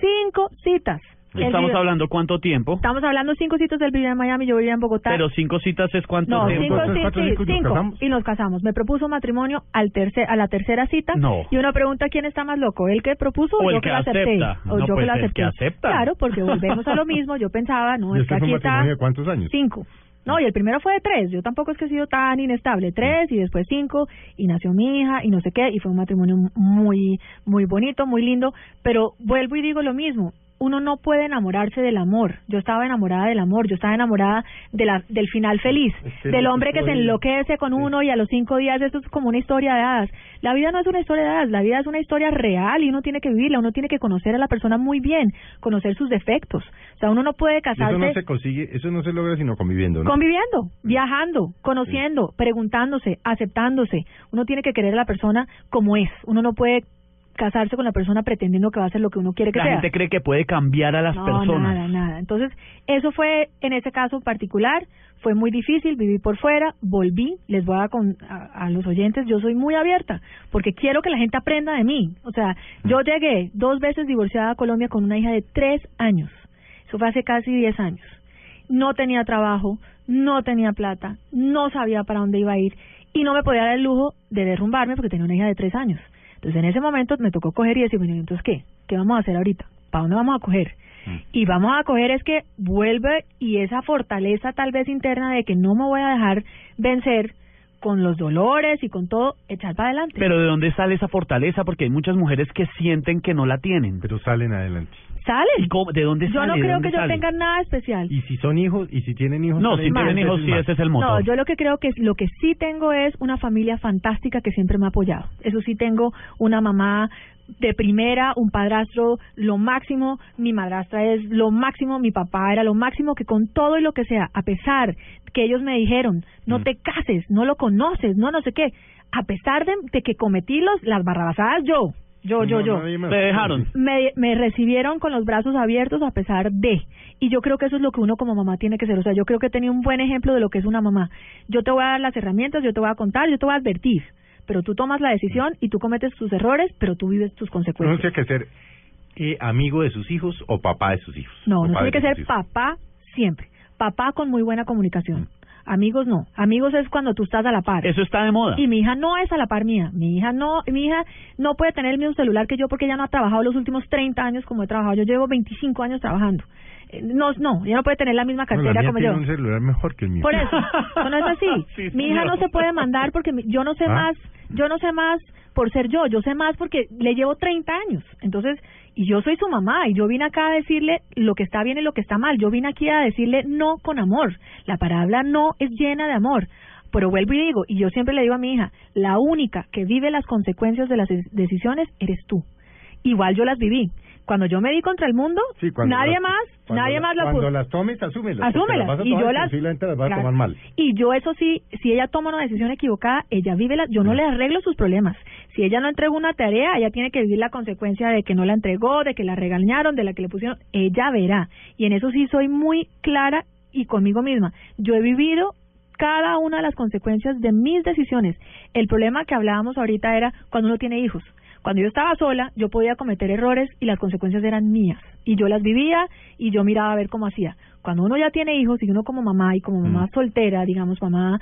cinco citas. Estamos hablando cuánto tiempo, Estamos hablando cinco citas del vivía en Miami, yo vivía en Bogotá. pero cinco citas es cuánto no, tiempo. cinco, sí, ¿Cuántos sí, cinco y nos casamos? y nos casamos. Me propuso matrimonio al tercer, a la tercera cita. No. Y uno pregunta quién está más loco, el que propuso o, O el yo que que la acepté. acepta. O No, yo pues que la el acepté. que acepta. Claro, porque volvemos a lo mismo. Yo pensaba, no, ¿Y es que aquí está matrimonio de cuántos años? cinco. No, y el primero fue de tres. Yo tampoco es que he sido tan inestable. Tres y después cinco y nació mi hija y no sé qué. Y fue un matrimonio muy, muy bonito, muy lindo. Pero vuelvo y digo lo mismo. Uno no puede enamorarse del amor. Yo estaba enamorada del amor, yo estaba enamorada de la, del final feliz, del hombre que se enloquece con uno y a los cinco días esto es como una historia de hadas. La vida no es una historia de hadas, la vida es una historia real y uno tiene que vivirla, uno tiene que conocer a la persona muy bien, conocer sus defectos. O sea, uno no puede casarse Eso no se consigue, eso no se logra sino conviviendo, ¿no? Conviviendo, viajando, conociendo, preguntándose, aceptándose. Uno tiene que querer a la persona como es. Uno no puede casarse con la persona pretendiendo que va a ser lo que uno quiere que La sea. gente cree que puede cambiar a las no, personas. nada, nada. Entonces, eso fue en ese caso particular. Fue muy difícil, viví por fuera, volví. Les voy a, con, a, a los oyentes, yo soy muy abierta, porque quiero que la gente aprenda de mí. O sea, yo llegué dos veces divorciada a Colombia con una hija de tres años. Eso fue hace casi diez años. No tenía trabajo, no tenía plata, no sabía para dónde iba a ir y no me podía dar el lujo de derrumbarme porque tenía una hija de tres años. Entonces, en ese momento me tocó coger y decir, bueno, entonces, ¿qué? ¿Qué vamos a hacer ahorita? ¿Para dónde vamos a coger? Y vamos a coger es que vuelve y esa fortaleza tal vez interna de que no me voy a dejar vencer con los dolores y con todo, echar para adelante. Pero ¿de dónde sale esa fortaleza? Porque hay muchas mujeres que sienten que no la tienen. Pero salen adelante. ¿De dónde Yo sale? no ¿De creo que yo tenga nada especial. Y si son hijos, y si tienen hijos... No, salen si tienen hijos, sí, ese es el motor. No, yo lo que creo que es, lo que sí tengo es una familia fantástica que siempre me ha apoyado. Eso sí tengo una mamá de primera, un padrastro lo máximo, mi madrastra es lo máximo, mi papá era lo máximo, que con todo y lo que sea, a pesar que ellos me dijeron, no te cases, no lo conoces, no no sé qué, a pesar de, de que cometí los, las barrabasadas yo, yo, yo, No, yo. Te dejaron. Me, me recibieron con los brazos abiertos a pesar de. Y yo creo que eso es lo que uno como mamá tiene que ser. O sea, yo creo que tenía un buen ejemplo de lo que es una mamá. Yo te voy a dar las herramientas, yo te voy a contar, yo te voy a advertir. Pero tú tomas la decisión y tú cometes tus errores, pero tú vives tus No consecuencias. tiene que ser eh, amigo de sus hijos o papá de sus hijos. No, no tiene que ser papá siempre. Papá con muy buena comunicación. Amigos no. Amigos es cuando tú estás a la par. Eso está de moda. Y mi hija no es a la par mía. Mi hija no, mi hija no puede tener el mismo celular que yo porque ella no ha trabajado los últimos 30 años como he trabajado. Yo llevo 25 años trabajando. Eh, No, no, ella no puede tener la misma No, la cartera mía como tiene yo. un celular mejor que el mío. Por eso, no es así. Sí, mi hija no se puede mandar porque mi- yo no sé ¿Ah? más, yo no sé más por ser yo, yo sé más porque le llevo 30 años. Entonces, y yo soy su mamá y yo vine acá a decirle lo que está bien y lo que está mal. Yo vine aquí a decirle no con amor. La palabra no es llena de amor. Pero vuelvo y digo, y yo siempre le digo a mi hija, la única que vive las consecuencias de las decisiones eres tú. Igual yo las viví. Cuando yo me di contra el mundo, Sí, cuando nadie más, cuando nadie la- más la Cuando pudo. las tomes, asúmelas. Asúmelas. Y yo las. posiblemente las vas a Claro. tomar mal. Y yo, eso sí, si ella toma una decisión equivocada, ella vive la. Yo no le arreglo sus problemas. Si ella no entregó una tarea, ella tiene que vivir la consecuencia de que no la entregó, de que la regañaron, de la que le pusieron. Ella verá. Y en eso sí soy muy clara y conmigo misma. Yo he vivido cada una de las consecuencias de mis decisiones. El problema que hablábamos ahorita era cuando uno tiene hijos. Cuando yo estaba sola, yo podía cometer errores y las consecuencias eran mías. Y yo las vivía y yo miraba a ver cómo hacía. Cuando uno ya tiene hijos y uno como mamá y como mamá soltera, digamos mamá,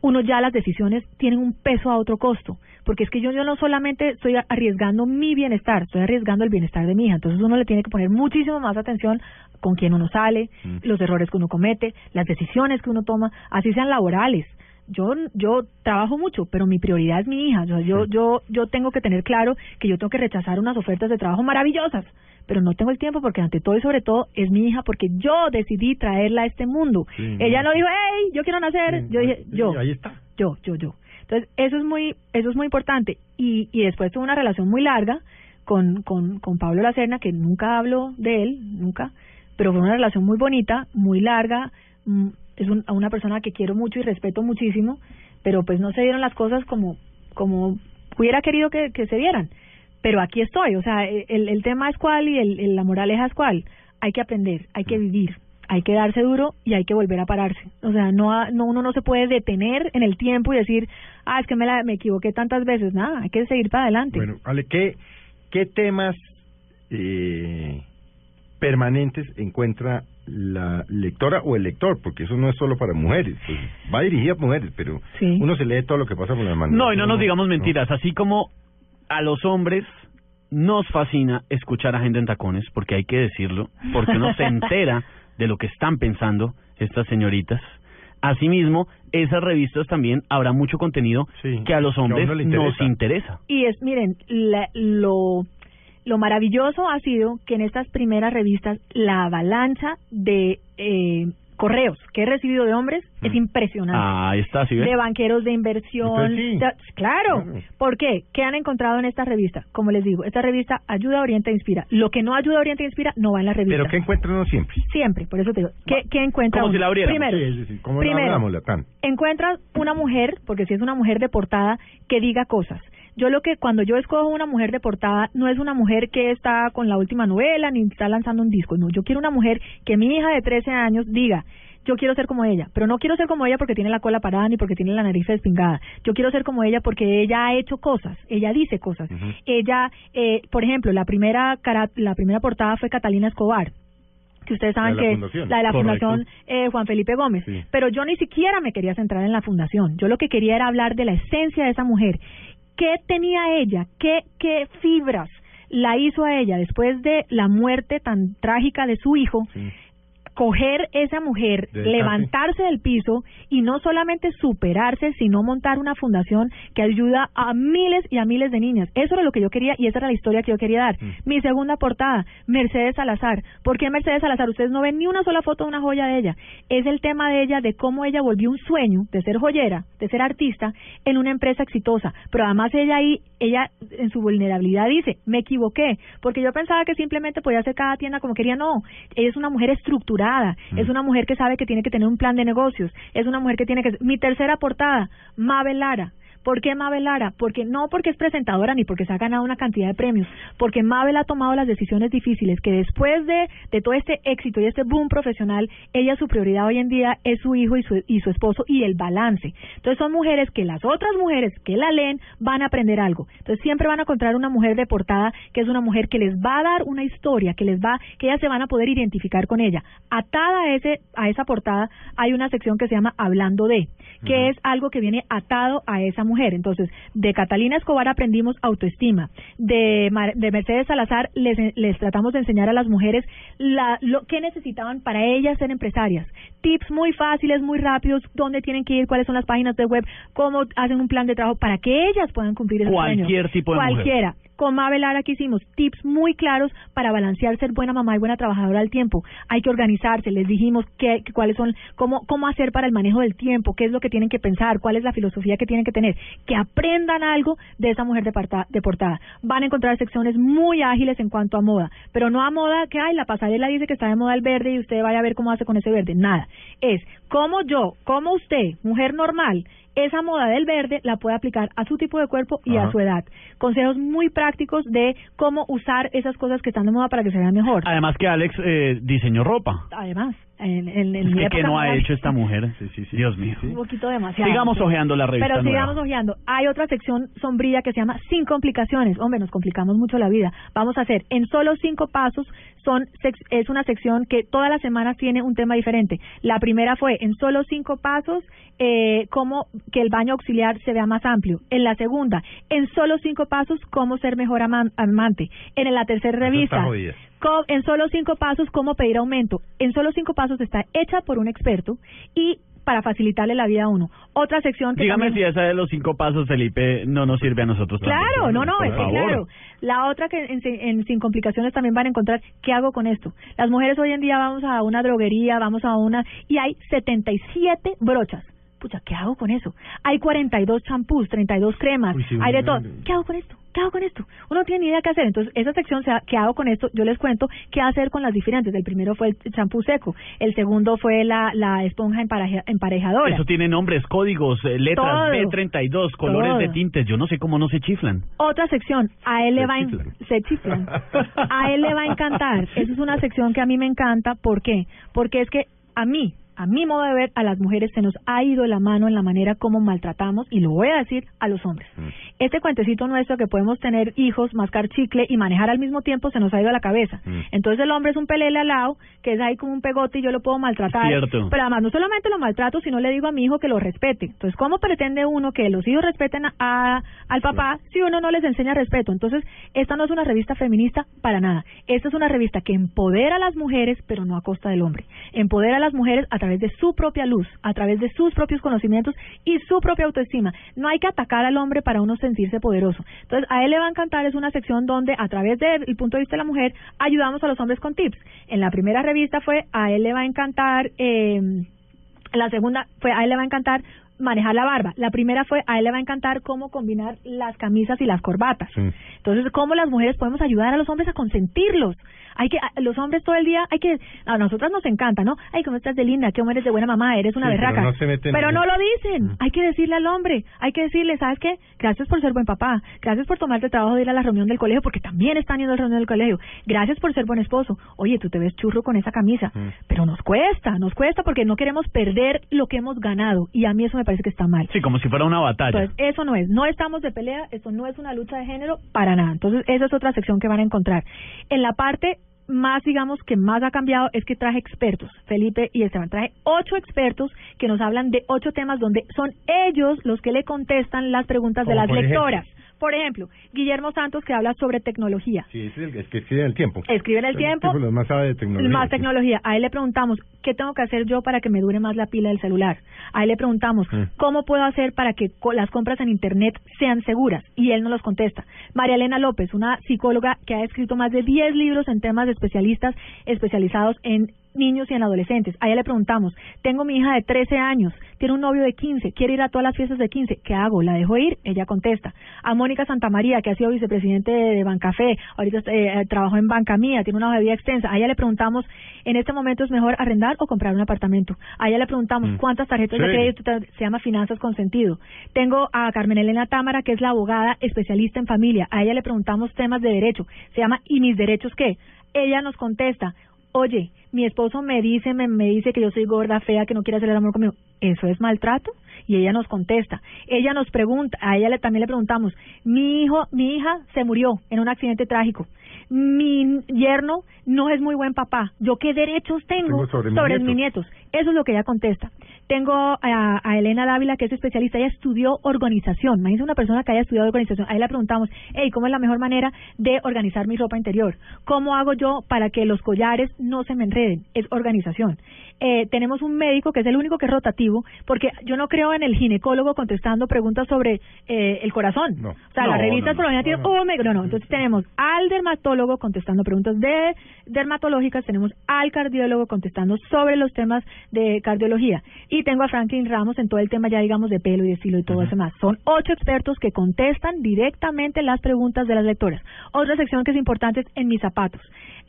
uno ya las decisiones tienen un peso a otro costo. Porque es que yo, yo no solamente estoy arriesgando mi bienestar, estoy arriesgando el bienestar de mi hija. Entonces uno le tiene que poner muchísimo más atención con quién uno sale, los errores que uno comete, las decisiones que uno toma, así sean laborales yo yo trabajo mucho, pero mi prioridad es mi hija. Yo yo yo yo tengo que tener claro que yo tengo que rechazar unas ofertas de trabajo maravillosas, pero no tengo el tiempo porque ante todo y sobre todo es mi hija porque yo decidí traerla a este mundo. Sí. Ella no dijo, "Hey, yo quiero nacer." Sí, yo dije, "Yo." ahí está. Yo, yo, yo. Entonces, eso es muy eso es muy importante y y después tuve una relación muy larga con con con Pablo Lacerna que nunca hablo de él, nunca, pero fue una relación muy bonita, muy larga, mm, es un- a una persona que quiero mucho y respeto muchísimo, pero pues no se dieron las cosas como como hubiera querido que, que se dieran. Pero aquí estoy, o sea, el, el tema es cuál y el, el- la moraleja es cuál. Hay que aprender, hay que vivir, hay que darse duro y hay que volver a pararse. O sea, no, no uno no se puede detener en el tiempo y decir, ah, es que me, la, me equivoqué tantas veces. Nada, hay que seguir para adelante. Bueno, Ale, ¿qué, qué temas eh, permanentes encuentra la lectora o el lector? Porque eso no es solo para mujeres, pues va dirigido a mujeres, pero Sí. uno se lee todo lo que pasa por las manos. No, y no nos digamos ¿no? mentiras. Así como a los hombres nos fascina escuchar a gente en tacones, porque hay que decirlo, porque uno se entera de lo que están pensando estas señoritas. Asimismo, esas revistas también habrá mucho contenido que a los a hombres nos interesa. interesa. Y es, miren, la- lo, Lo maravilloso ha sido que en estas primeras revistas la avalancha de eh, correos que he recibido de hombres es impresionante. Ah, ahí está, ¿sí ves? de banqueros de inversión. Sí. de- claro. ¿Por qué? ¿Qué han encontrado en esta revista? Como les digo, esta revista ayuda, orienta, e inspira. Lo que no ayuda, orienta, e inspira no va en la revista. Pero ¿qué encuentra uno siempre? Siempre, por eso te digo. ¿Qué, qué encuentra Como si la abriéramos. Primero, Sí, sí, la primero encuentras una mujer, porque si es una mujer de portada, que diga cosas. Yo lo que cuando yo escojo una mujer de portada no es una mujer que está con la última novela ni está lanzando un disco, no, yo quiero una mujer que mi hija de 13 años diga, yo quiero ser como ella, pero no quiero ser como ella porque tiene la cola parada ni porque tiene la nariz despingada. Yo quiero ser como ella porque ella ha hecho cosas, ella dice cosas. Ella, eh, por ejemplo, la primera cara, la primera portada fue Catalina Escobar que ustedes saben La que fundación. la de la Correcto. fundación eh, Juan Felipe Gómez, Sí. pero yo ni siquiera me quería centrar en la fundación. Yo lo que quería era hablar de la esencia de esa mujer. ¿Qué tenía ella? ¿Qué, qué fibras la hizo a ella después de la muerte tan trágica de su hijo? Coger esa mujer, Dedicarse. levantarse del piso y no solamente superarse, sino montar una fundación que ayuda a miles y a miles de niñas. Eso era lo que yo quería y esa era la historia que yo quería dar. Mi segunda portada, Mercedes Salazar. ¿Por qué Mercedes Salazar? Ustedes no ven ni una sola foto de una joya de ella. Es el tema de ella, de cómo ella volvió un sueño de ser joyera, de ser artista, en una empresa exitosa. Pero además ella ahí, ella en su vulnerabilidad dice, me equivoqué, porque yo pensaba que simplemente podía hacer cada tienda como quería. No, ella es una mujer estructurada, es una mujer que sabe que tiene que tener un plan de negocios, es una mujer que tiene que... Mi tercera portada, Mabel Lara. ¿Por qué Mabel Lara? Porque no porque es presentadora ni porque se ha ganado una cantidad de premios, porque Mabel ha tomado las decisiones difíciles, que después de, de todo este éxito y este boom profesional, ella su prioridad hoy en día es su hijo y su, y su esposo y el balance. Entonces son mujeres que las otras mujeres que la leen van a aprender algo. Entonces siempre van a encontrar una mujer de portada que es una mujer que les va a dar una historia, que les va, que ellas se van a poder identificar con ella. Atada a ese, a esa portada hay una sección que se llama Hablando de, que es algo que viene atado a esa mujer. Entonces, de Catalina Escobar aprendimos autoestima. De, Mar- de Mercedes Salazar les, les tratamos de enseñar a las mujeres la, lo que necesitaban para ellas ser empresarias. Tips muy fáciles, muy rápidos, dónde tienen que ir, cuáles son las páginas de web, cómo hacen un plan de trabajo para que ellas puedan cumplir ese sueño. Cualquier tipo de mujer. Con Mabel que hicimos tips muy claros para balancear ser buena mamá y buena trabajadora al tiempo. Hay que organizarse, les dijimos qué, cuáles son, cómo, cómo hacer para el manejo del tiempo, qué es lo que tienen que pensar, cuál es la filosofía que tienen que tener, que aprendan algo de esa mujer de, parta- de portada. Van a encontrar secciones muy ágiles en cuanto a moda, pero no a moda que, ay, la pasarela dice que está de moda el verde y usted vaya a ver cómo hace con ese verde. Nada. Es cómo yo, cómo usted, mujer normal, esa moda del verde la puede aplicar a su tipo de cuerpo y a su edad. Consejos muy prácticos de cómo usar esas cosas que están de moda para que se vean mejor. Además que Alex eh, diseñó ropa. Además, en, en, en Es mi que, época ¿qué no ha hecho esta mujer? Dios mío. un poquito demasiado. Sigamos hojeando la revista Pero nueva. sigamos hojeando. Hay otra sección sombría que se llama Sin complicaciones. Hombre, nos complicamos mucho la vida. Vamos a hacer en solo cinco pasos. Son es una sección que todas las semanas tiene un tema diferente. La primera fue en solo cinco pasos eh, cómo que el baño auxiliar se vea más amplio. En la segunda, en solo cinco pasos cómo ser mejor aman- amante. En la tercera revista, en solo cinco pasos cómo pedir aumento. En solo cinco pasos está hecha por un experto y para facilitarle la vida a uno. Otra sección que Dígame también- si esa de los cinco pasos, Felipe, no nos sirve a nosotros también. Claro, no, no, es que claro. La otra que en, en Sin Complicaciones también van a encontrar, ¿qué hago con esto? Las mujeres hoy en día vamos a una droguería, vamos a una, y hay 77 brochas. Pucha, ¿qué hago con eso? Hay 42 champús, 32 cremas, Uy, sí, hay de todo. ¿Qué hago con esto? ¿Qué hago con esto? Uno no tiene ni idea qué hacer. Entonces, esa sección, se ha- ¿qué hago con esto? Yo les cuento qué hacer con las diferentes. El primero fue el champú seco, el segundo fue la, la esponja empareja- emparejadora. Eso tiene nombres, códigos, eh, letras, Todo. B32, colores Todo. de tintes. Yo no sé cómo no se chiflan. Otra sección, a él le va en- se chiflan. A él le va a encantar. Esa es una sección que a mí me encanta. ¿Por qué? Porque es que a mí, a mi modo de ver, a las mujeres se nos ha ido la mano en la manera como maltratamos, y lo voy a decir, a los hombres. Este cuentecito nuestro que podemos tener hijos, mascar chicle y manejar al mismo tiempo se nos ha ido a la cabeza. Entonces el hombre es un pelele al lado, que es ahí como un pegote y yo lo puedo maltratar. Cierto. Pero además no solamente lo maltrato, sino le digo a mi hijo que lo respete. Entonces, ¿cómo pretende uno que los hijos respeten a, a- al papá si uno no les enseña respeto? Entonces, esta no es una revista feminista para nada. Esta es una revista que empodera a las mujeres, pero no a costa del hombre. Empodera a las mujeres a través través de su propia luz, a través de sus propios conocimientos y su propia autoestima. No hay que atacar al hombre para uno sentirse poderoso. Entonces, a él le va a encantar, es una sección donde a través del punto de vista de la mujer ayudamos a los hombres con tips. En la primera revista fue a él le va a encantar, eh, la segunda fue a él le va a encantar manejar la barba. La primera fue, a él le va a encantar cómo combinar las camisas y las corbatas. Entonces, cómo las mujeres podemos ayudar a los hombres a consentirlos. Hay que, a- los hombres todo el día, hay que, a nosotras nos encanta, ¿no? Ay, cómo estás de linda, cómo eres de buena mamá, eres una Sí, pero berraca. no se meten Pero en no lo dicen. Hay que decirle al hombre, hay que decirle, ¿sabes qué? Gracias por ser buen papá, gracias por tomarte el trabajo de ir a la reunión del colegio, porque también están yendo a la reunión del colegio. Gracias por ser buen esposo. Oye, tú te ves churro con esa camisa. Pero nos cuesta, nos cuesta porque no queremos perder lo que hemos ganado. Y a mí eso me parece que está mal. Sí, como si fuera una batalla. Entonces, eso no es. No estamos de pelea, eso no es una lucha de género para nada. Entonces, esa es otra sección que van a encontrar. En la parte más, digamos, que más ha cambiado es que traje expertos, Felipe y Esteban. Traje ocho expertos que nos hablan de ocho temas donde son ellos los que le contestan las preguntas de las ejemplo. Por ejemplo, Guillermo Santos que habla sobre tecnología. Sí, es, el, es que escribe en el tiempo. Escribe en el tiempo. Lo más sabe de tecnología. Más tecnología. A él le preguntamos, ¿qué tengo que hacer yo para que me dure más la pila del celular? A él le preguntamos, Mm. ¿cómo puedo hacer para que las compras en Internet sean seguras? Y él no los contesta. María Elena López, una psicóloga que ha escrito más de 10 libros en temas de especialistas especializados en niños y en adolescentes. A ella le preguntamos, tengo mi hija de 13 años, tiene un novio de 15, quiere ir a todas las fiestas de 15, ¿qué hago? ¿La dejo ir? Ella contesta. A Mónica Santamaría, que ha sido vicepresidente de, Bancafé, ahorita eh, trabajó en Banca Mía, tiene una hoja de vida extensa. A ella le preguntamos, ¿en este momento es mejor arrendar o comprar un apartamento? A ella le preguntamos, ¿cuántas tarjetas de crédito se llama Finanzas con Sentido? Tengo a Carmen Elena Támara, que es la abogada especialista en familia. A ella le preguntamos temas de derecho. Se llama ¿Y mis derechos qué? Ella nos contesta, oye, mi esposo me dice, me, me dice que yo soy gorda, fea, que no quiere hacer el amor conmigo. ¿Eso es maltrato? Y ella nos contesta. Ella nos pregunta, a ella le, también le preguntamos, mi hijo, mi hija se murió en un accidente trágico. Mi yerno no es muy buen papá. ¿Yo qué derechos tengo, Tengo sobre mis mis nietos? Eso es lo que ella contesta. Tengo a, a Elena Dávila, que es especialista, ella estudió organización. Imagínense una persona que haya estudiado organización. Ahí le preguntamos, hey, ¿cómo es la mejor manera de organizar mi ropa interior? ¿Cómo hago yo para que los collares no se me enreden? Es organización. Eh, tenemos un médico que es el único que es rotativo, porque yo no creo en el ginecólogo contestando preguntas sobre eh, el corazón. O sea, No, las revistas no, un médico. No, no. Entonces tenemos al dermatólogo contestando preguntas de dermatológicas, tenemos al cardiólogo contestando sobre los temas de cardiología. Y tengo a Franklin Ramos en todo el tema ya digamos de pelo y de estilo y todo eso más. Son ocho expertos que contestan directamente las preguntas de las lectoras. Otra sección que es importante es en mis zapatos.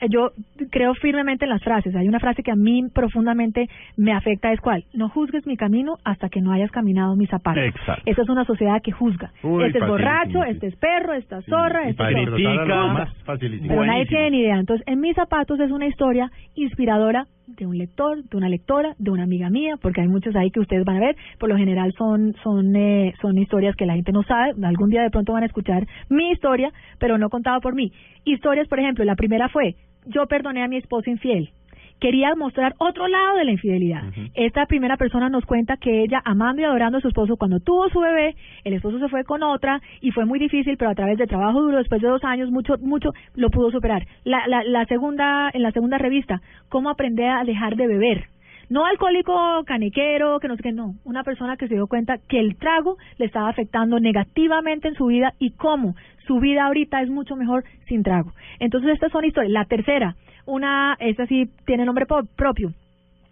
Yo creo firmemente en las frases. Hay una frase que a mí profundamente me afecta es cuál. No juzgues mi camino hasta que no hayas caminado mis zapatos. Exacto. Esa es una sociedad que juzga. Uy, este es borracho, sí. este es perro, esta es zorra, este es facilísimo. Pero nadie tiene ni idea. Entonces, en mis zapatos es una historia inspiradora de un lector, de una lectora, de una amiga mía, porque hay muchos ahí que ustedes van a ver. Por lo general son son eh, son historias que la gente no sabe. Algún día de pronto van a escuchar mi historia, pero no contada por mí. Historias, por ejemplo, la primera fue yo perdoné a mi esposo infiel. Quería mostrar otro lado de la infidelidad. Esta primera persona nos cuenta que ella, amando y adorando a su esposo, cuando tuvo su bebé, el esposo se fue con otra y fue muy difícil, pero a través de trabajo duro, después de dos años, mucho, mucho, lo pudo superar. La, la, la segunda, en la segunda revista, cómo aprender a dejar de beber. No alcohólico canequero, que no sé qué, no. Una persona que se dio cuenta que el trago le estaba afectando negativamente en su vida y cómo su vida ahorita es mucho mejor sin trago. Entonces, estas son historias. La tercera, una, esta sí tiene nombre propio.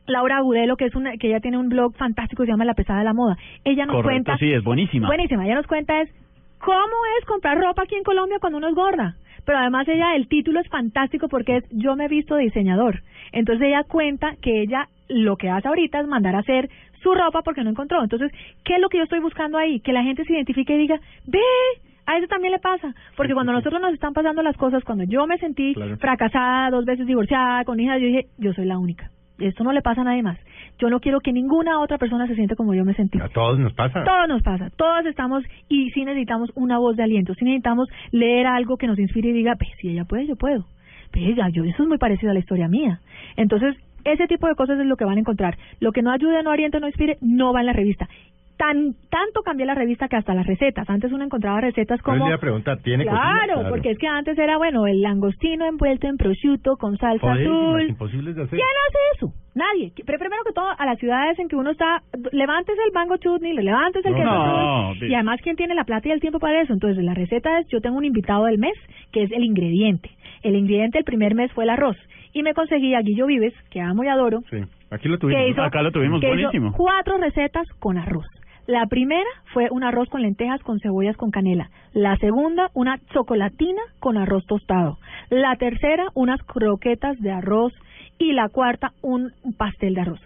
Laura Agudelo, que es una, que ella tiene un blog fantástico que se llama La Pesada de la Moda. Ella nos Correcto, cuenta. sí, es buenísima. Buenísima. Ella nos cuenta es cómo es comprar ropa aquí en Colombia cuando uno es gorda. Pero además ella, el título es fantástico porque es Yo me he visto diseñador. Entonces ella cuenta que ella lo que hace ahorita es mandar a hacer su ropa porque no encontró. Entonces, ¿qué es lo que yo estoy buscando ahí? Que la gente se identifique y diga, ve, a eso también le pasa. Porque cuando nosotros nos están pasando las cosas, cuando yo me sentí Claro. fracasada, dos veces divorciada, con hijas, yo dije, yo soy la única. Esto no le pasa a nadie más. Yo no quiero que ninguna otra persona se siente como yo me sentí. A todos nos pasa. Todo nos pasa, todos estamos y sí necesitamos una voz de aliento, sí necesitamos leer algo que nos inspire y diga, pues si ella puede, yo puedo. Pues yo, eso es muy parecido a la historia mía. Entonces, ese tipo de cosas es lo que van a encontrar. Lo que no ayude, no oriente, no inspire, no va en la revista. Tan tanto cambié la revista que hasta las recetas. Antes uno encontraba recetas como le iba a preguntar, ¿tiene claro, cocina? porque es que antes era bueno el langostino envuelto en prosciutto con salsa Jodidísimas, azul. imposibles de hacer. ¿Quién hace eso? Nadie. Pero primero que todo, a las ciudades en que uno está, levántese el mango chutney, levántese el No, queso no, y además, ¿quién tiene la plata y el tiempo para eso? Entonces, la receta es, yo tengo un invitado del mes, que es el ingrediente. El ingrediente del primer mes fue el arroz. Y me conseguí a Guillo Vives, que amo y adoro, Sí, aquí lo tuvimos. hizo, Acá lo tuvimos, buenísimo. cuatro recetas con arroz. La primera fue un arroz con lentejas con cebollas con canela. La segunda, una chocolatina con arroz tostado. La tercera, unas croquetas de arroz. Y la cuarta, un pastel de arroz.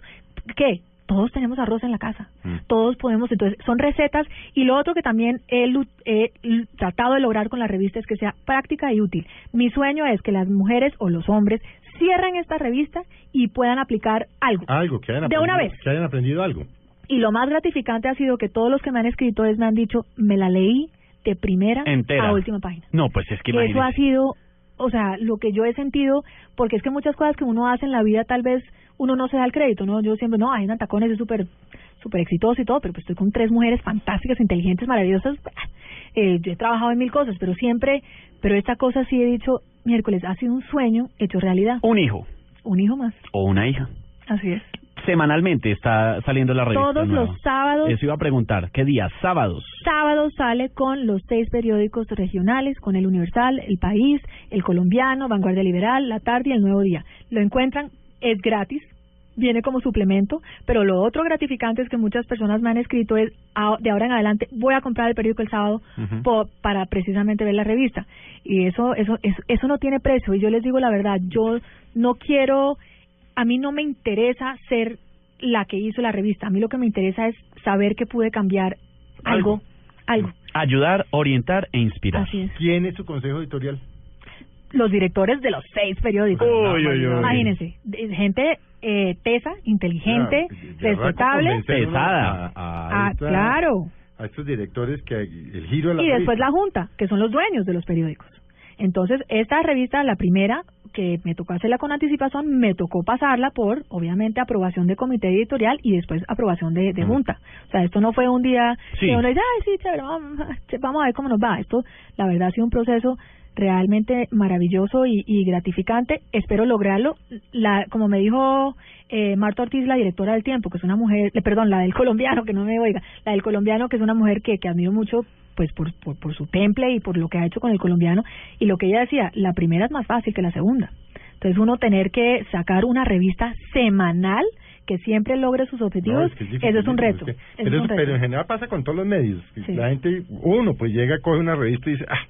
¿Qué? Todos tenemos arroz en la casa. Todos podemos, entonces, son recetas. Y lo otro que también he, he tratado de lograr con la revista es que sea práctica y útil. Mi sueño es que las mujeres o los hombres cierren esta revista y puedan aplicar algo. Algo, que hayan De una aprendido- vez. Que hayan aprendido algo. Y lo más gratificante ha sido que todos los que me han escrito es me han dicho, me la leí de primera Entera. a última página. No, pues es que Eso ha sido, o sea, lo que yo he sentido, porque es que muchas cosas que uno hace en la vida tal vez uno no se da el crédito, ¿no? Yo siempre, no, hay en tacones es súper súper exitoso y todo, pero pues estoy con tres mujeres fantásticas, inteligentes, maravillosas. Eh, yo he trabajado en mil cosas, pero siempre, pero esta cosa sí he dicho, miércoles, ha sido un sueño hecho realidad. Un hijo Un hijo más, o una hija. así es. Semanalmente está saliendo la revista. Todos nueva. los sábados Eso iba a preguntar. ¿Qué día? Sábados. sábado sale con los seis periódicos regionales, con el Universal, El País, El Colombiano, Vanguardia Liberal, La Tarde y El Nuevo Día. Lo encuentran, es gratis, viene como suplemento, pero lo otro gratificante es que muchas personas me han escrito es, "Ah, de ahora en adelante voy a comprar el periódico el sábado para precisamente ver la revista. Y eso, eso, eso, eso no tiene precio. Y yo les digo la verdad, yo no quiero, a mí no me interesa ser la que hizo la revista. A mí lo que me interesa es saber que pude cambiar algo, algo. Ayudar, orientar e inspirar. Así es. ¿Quién es su consejo editorial? Los directores de los seis periódicos. Uy, uy, uy. Imagínense, gente eh, tesa, inteligente, respetable. Pesada. A, a Ah, esta- claro. A estos directores que el giro de la y después la Junta, que son los dueños de los periódicos. Entonces, esta revista, la primera, que me tocó hacerla con anticipación, me tocó pasarla por, obviamente, aprobación de comité editorial y después aprobación de, de junta. O sea, esto no fue un día Sí. que uno dice, ay, sí, chévere, vamos, vamos a ver cómo nos va. Esto, la verdad, ha sido un proceso realmente maravilloso y, y gratificante. Espero lograrlo. La, como me dijo eh, Marta Ortiz, la directora del Tiempo, que es una mujer, eh, perdón, la del colombiano, que no me oiga, la del colombiano, que es una mujer que, que admiro mucho pues por, por, por su temple y por lo que ha hecho con el colombiano. Y lo que ella decía, la primera es más fácil que la segunda. Entonces uno tener que sacar una revista semanal que siempre logre sus No, objetivos, es que es eso es un reto. es que- eso pero, un reto. pero en general pasa con todos los medios. Sí. La gente, uno pues llega, coge una revista y dice, ah,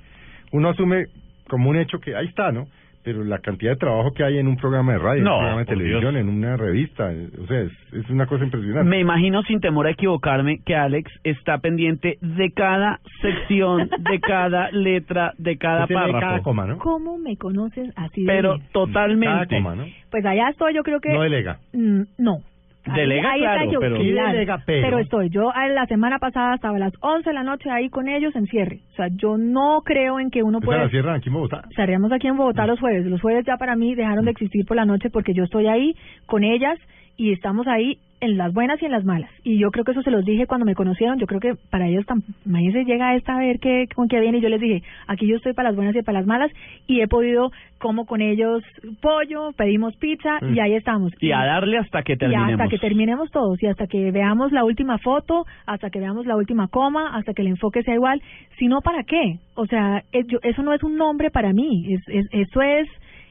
uno asume como un hecho que ahí está, ¿no? Pero la cantidad de trabajo que hay en un programa de radio, en No, un programa de televisión, Dios. en una revista, o sea, es, es una cosa impresionante. Me imagino, sin temor a equivocarme, que Alex está pendiente de cada sección, de cada letra, de cada párrafo. cada coma, ¿no? ¿Cómo me conoces así de Pero bien? totalmente. Cada coma, ¿no? Pues allá estoy, yo creo que... No delega. Mm, no. Ahí- Delega, ahí está claro, equivo- pero- Sí claro. delega, pero- estoy. Yo la semana pasada estaba a las 11 de la noche ahí con ellos en cierre. O sea, yo no creo en que uno ¿Esa puede... la cierran aquí en Bogotá? Estaríamos aquí en Bogotá los jueves. Los jueves ya para mí dejaron de existir por la noche porque yo estoy ahí con ellas y estamos ahí en las buenas y en las malas. Y yo creo que eso se los dije cuando me conocieron. Yo creo que para ellos, tam- imagínense, llega esta a ver qué, con qué viene. Y yo les dije, aquí yo estoy para las buenas y para las malas. Y he podido, como con ellos, pollo, pedimos pizza y ahí estamos. Y a darle hasta que Y terminemos. hasta que terminemos todos, y hasta que veamos la última foto, hasta que veamos la última coma, hasta que el enfoque sea igual. Si no, ¿para qué? O sea, es- yo- eso no es un nombre para mí. Es, es, eso es,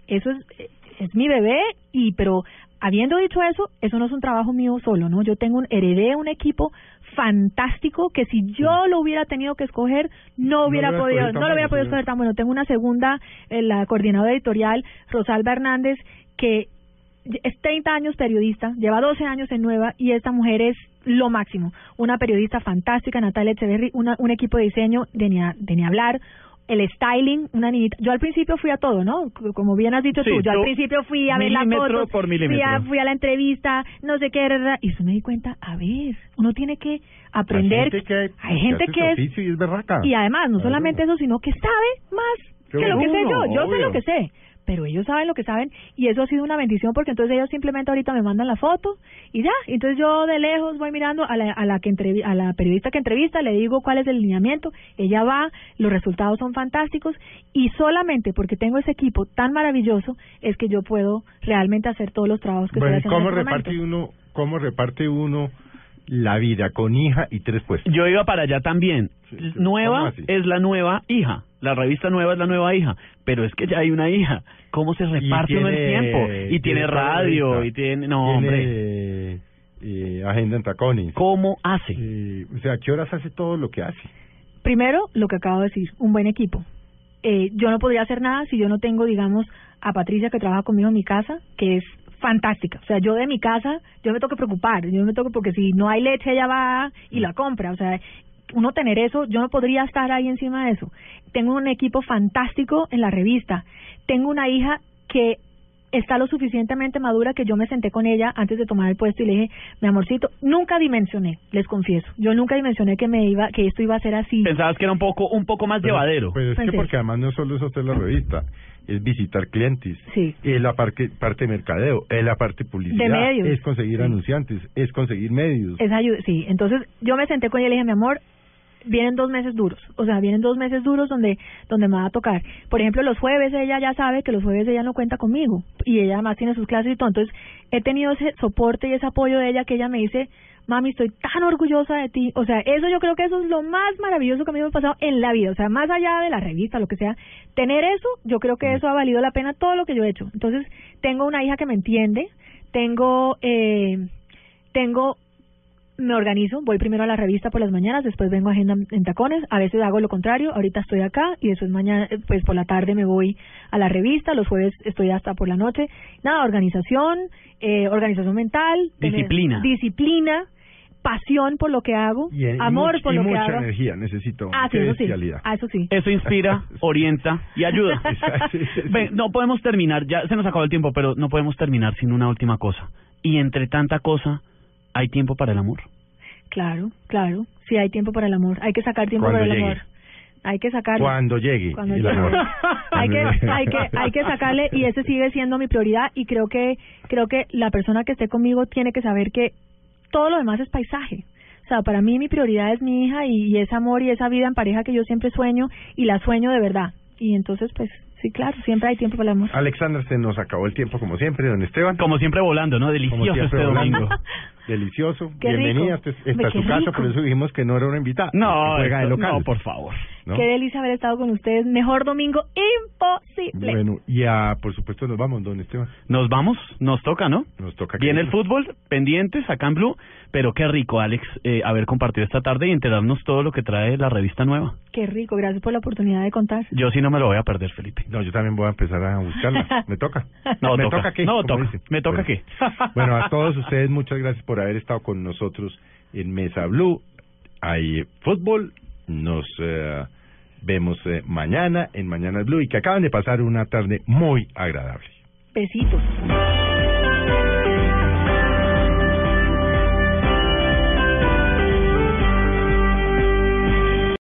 eso es, es mi bebé. Y pero habiendo dicho eso, eso no es un trabajo mío solo, ¿no? Yo tengo un heredé un equipo fantástico que si yo lo hubiera tenido que escoger no hubiera podido no lo hubiera podido escoger tan bueno tengo una segunda eh, la coordinadora editorial Rosalba Hernández que es 30 años periodista, lleva 12 años en Nueva y esta mujer es lo máximo. Una periodista fantástica, Natalia Echeverry, una, un equipo de diseño de ni, a- de ni hablar, el styling, una niñita. Yo al principio fui a todo, ¿no? Como bien has dicho Sí, tú, yo al principio fui a ver la foto, por fui a, fui a la entrevista, no sé qué, ra, ra, y eso me di cuenta, a ver, uno tiene que aprender. Hay gente que, hay gente que es y es berraca. y además, no solamente eso, sino que sabe más que lo que sé yo. Yo sé lo que sé. Pero ellos saben lo que saben y eso ha sido una bendición porque entonces ellos simplemente ahorita me mandan la foto y ya, entonces yo de lejos voy mirando a la, a la que entrevi- a la periodista que entrevista, le digo cuál es el lineamiento, ella va, los resultados son fantásticos y solamente porque tengo ese equipo tan maravilloso es que yo puedo realmente hacer todos los trabajos que Bueno, ¿y estoy haciendo ¿cómo en este reparte uno, cómo reparte uno la vida con hija y tres puestos? Yo iba para allá también. ¿cómo Nueva es la nueva hija. La revista nueva es la nueva hija. Pero es que ya hay una hija. ¿Cómo se reparte uno el tiene- tiempo? Y tiene radio, y tiene... No, Tiene, hombre. eh, agenda en tacones. ¿Cómo hace? Eh, o sea, ¿qué horas hace todo lo que hace? Primero, lo que acabo de decir, un buen equipo. Eh, yo no podría hacer nada si yo no tengo, digamos, a Patricia que trabaja conmigo en mi casa, que es fantástica. O sea, yo de mi casa, yo me tengo que preocupar, yo me tengo porque si no hay leche ella va y la compra. O sea, uno tener eso, yo no podría estar ahí encima de eso. Tengo un equipo fantástico en la revista. Tengo una hija que está lo suficientemente madura que yo me senté con ella antes de tomar el puesto y le dije, mi amorcito, nunca dimensioné, les confieso, yo nunca dimensioné que me iba, que esto iba a ser así. Pensabas que era un poco un poco más llevadero. Pero es que porque además no solo es hacer la revista, es visitar clientes, Sí. es la parte, parte de mercadeo, es la parte publicidad, De medios. es conseguir Sí. anunciantes, es conseguir medios. Esa ayuda, sí. Entonces yo me senté con ella y le dije, mi amor, vienen dos meses duros. O sea, vienen dos meses duros donde donde me va a tocar. Por ejemplo, los jueves ella ya sabe que los jueves ella no cuenta conmigo. Y ella además tiene sus clases y todo. Entonces he tenido ese soporte y ese apoyo de ella que ella me dice, mami, estoy tan orgullosa de ti. O sea, eso yo creo que eso es lo más maravilloso que a mí me ha pasado en la vida. O sea, más allá de la revista, lo que sea, tener eso, yo creo que eso ha valido la pena todo lo que yo he hecho. Entonces, tengo una hija que me entiende, tengo, eh, tengo me organizo, voy primero a la revista por las mañanas, después vengo a agenda en tacones, a veces hago lo contrario, ahorita estoy acá y después mañana, eh, pues por la tarde me voy a la revista, los jueves estoy hasta por la noche. Nada, organización, eh, organización mental, tener Disciplina. disciplina, pasión por lo que hago, Y, y amor much- por y lo que mucha hago. energía, necesito. Ah, sí, eso sí. Ah, eso sí. Eso inspira, orienta y ayuda. Ven, no podemos terminar, ya se nos acabó el tiempo, pero no podemos terminar sin una última cosa. Y entre tanta cosa, ¿hay tiempo para el amor? Claro, claro, sí hay tiempo para el amor, hay que sacar tiempo Cuando para el llegue. amor. Hay que sacarlo. Cuando llegue Cuando el llegue. amor. hay que Cuando- hay que hay que sacarle y ese sigue siendo mi prioridad y creo que creo que la persona que esté conmigo tiene que saber que todo lo demás es paisaje. O sea, para mí mi prioridad es mi hija y, y ese amor y esa vida en pareja que yo siempre sueño y la sueño de verdad. Y entonces pues sí, claro, siempre hay tiempo para el amor. Alexander, se nos acabó el tiempo como siempre, don Esteban. Como siempre volando, ¿no? Delicioso siempre, este volando. domingo. Delicioso. Qué Bienvenida. rico. Esta es qué casa, rico. por eso dijimos que no era una invitada. No, que juega de esto- local. no, por favor. ¿No? Qué delicia haber estado con ustedes. Mejor domingo imposible. Bueno, y a, por supuesto nos vamos, don Esteban. Nos vamos, nos toca, ¿no? Nos toca. que- Viene el fútbol, pendientes acá en Blue, pero qué rico, Alex, eh, haber compartido esta tarde y enterarnos todo lo que trae la revista nueva. Qué rico, gracias por la oportunidad de contar. Yo sí no me lo voy a perder, Felipe. No, yo también voy a empezar a buscarla. ¿Me toca? No, ¿Me toca. toca qué? No, Como toca. dicen. ¿Me toca Bueno. qué? Bueno, a todos ustedes muchas gracias por haber estado con nosotros en Mesa Blue. Hay fútbol, nos eh, vemos eh, mañana en Mañana Blue y que acaban de pasar una tarde muy agradable. Besitos.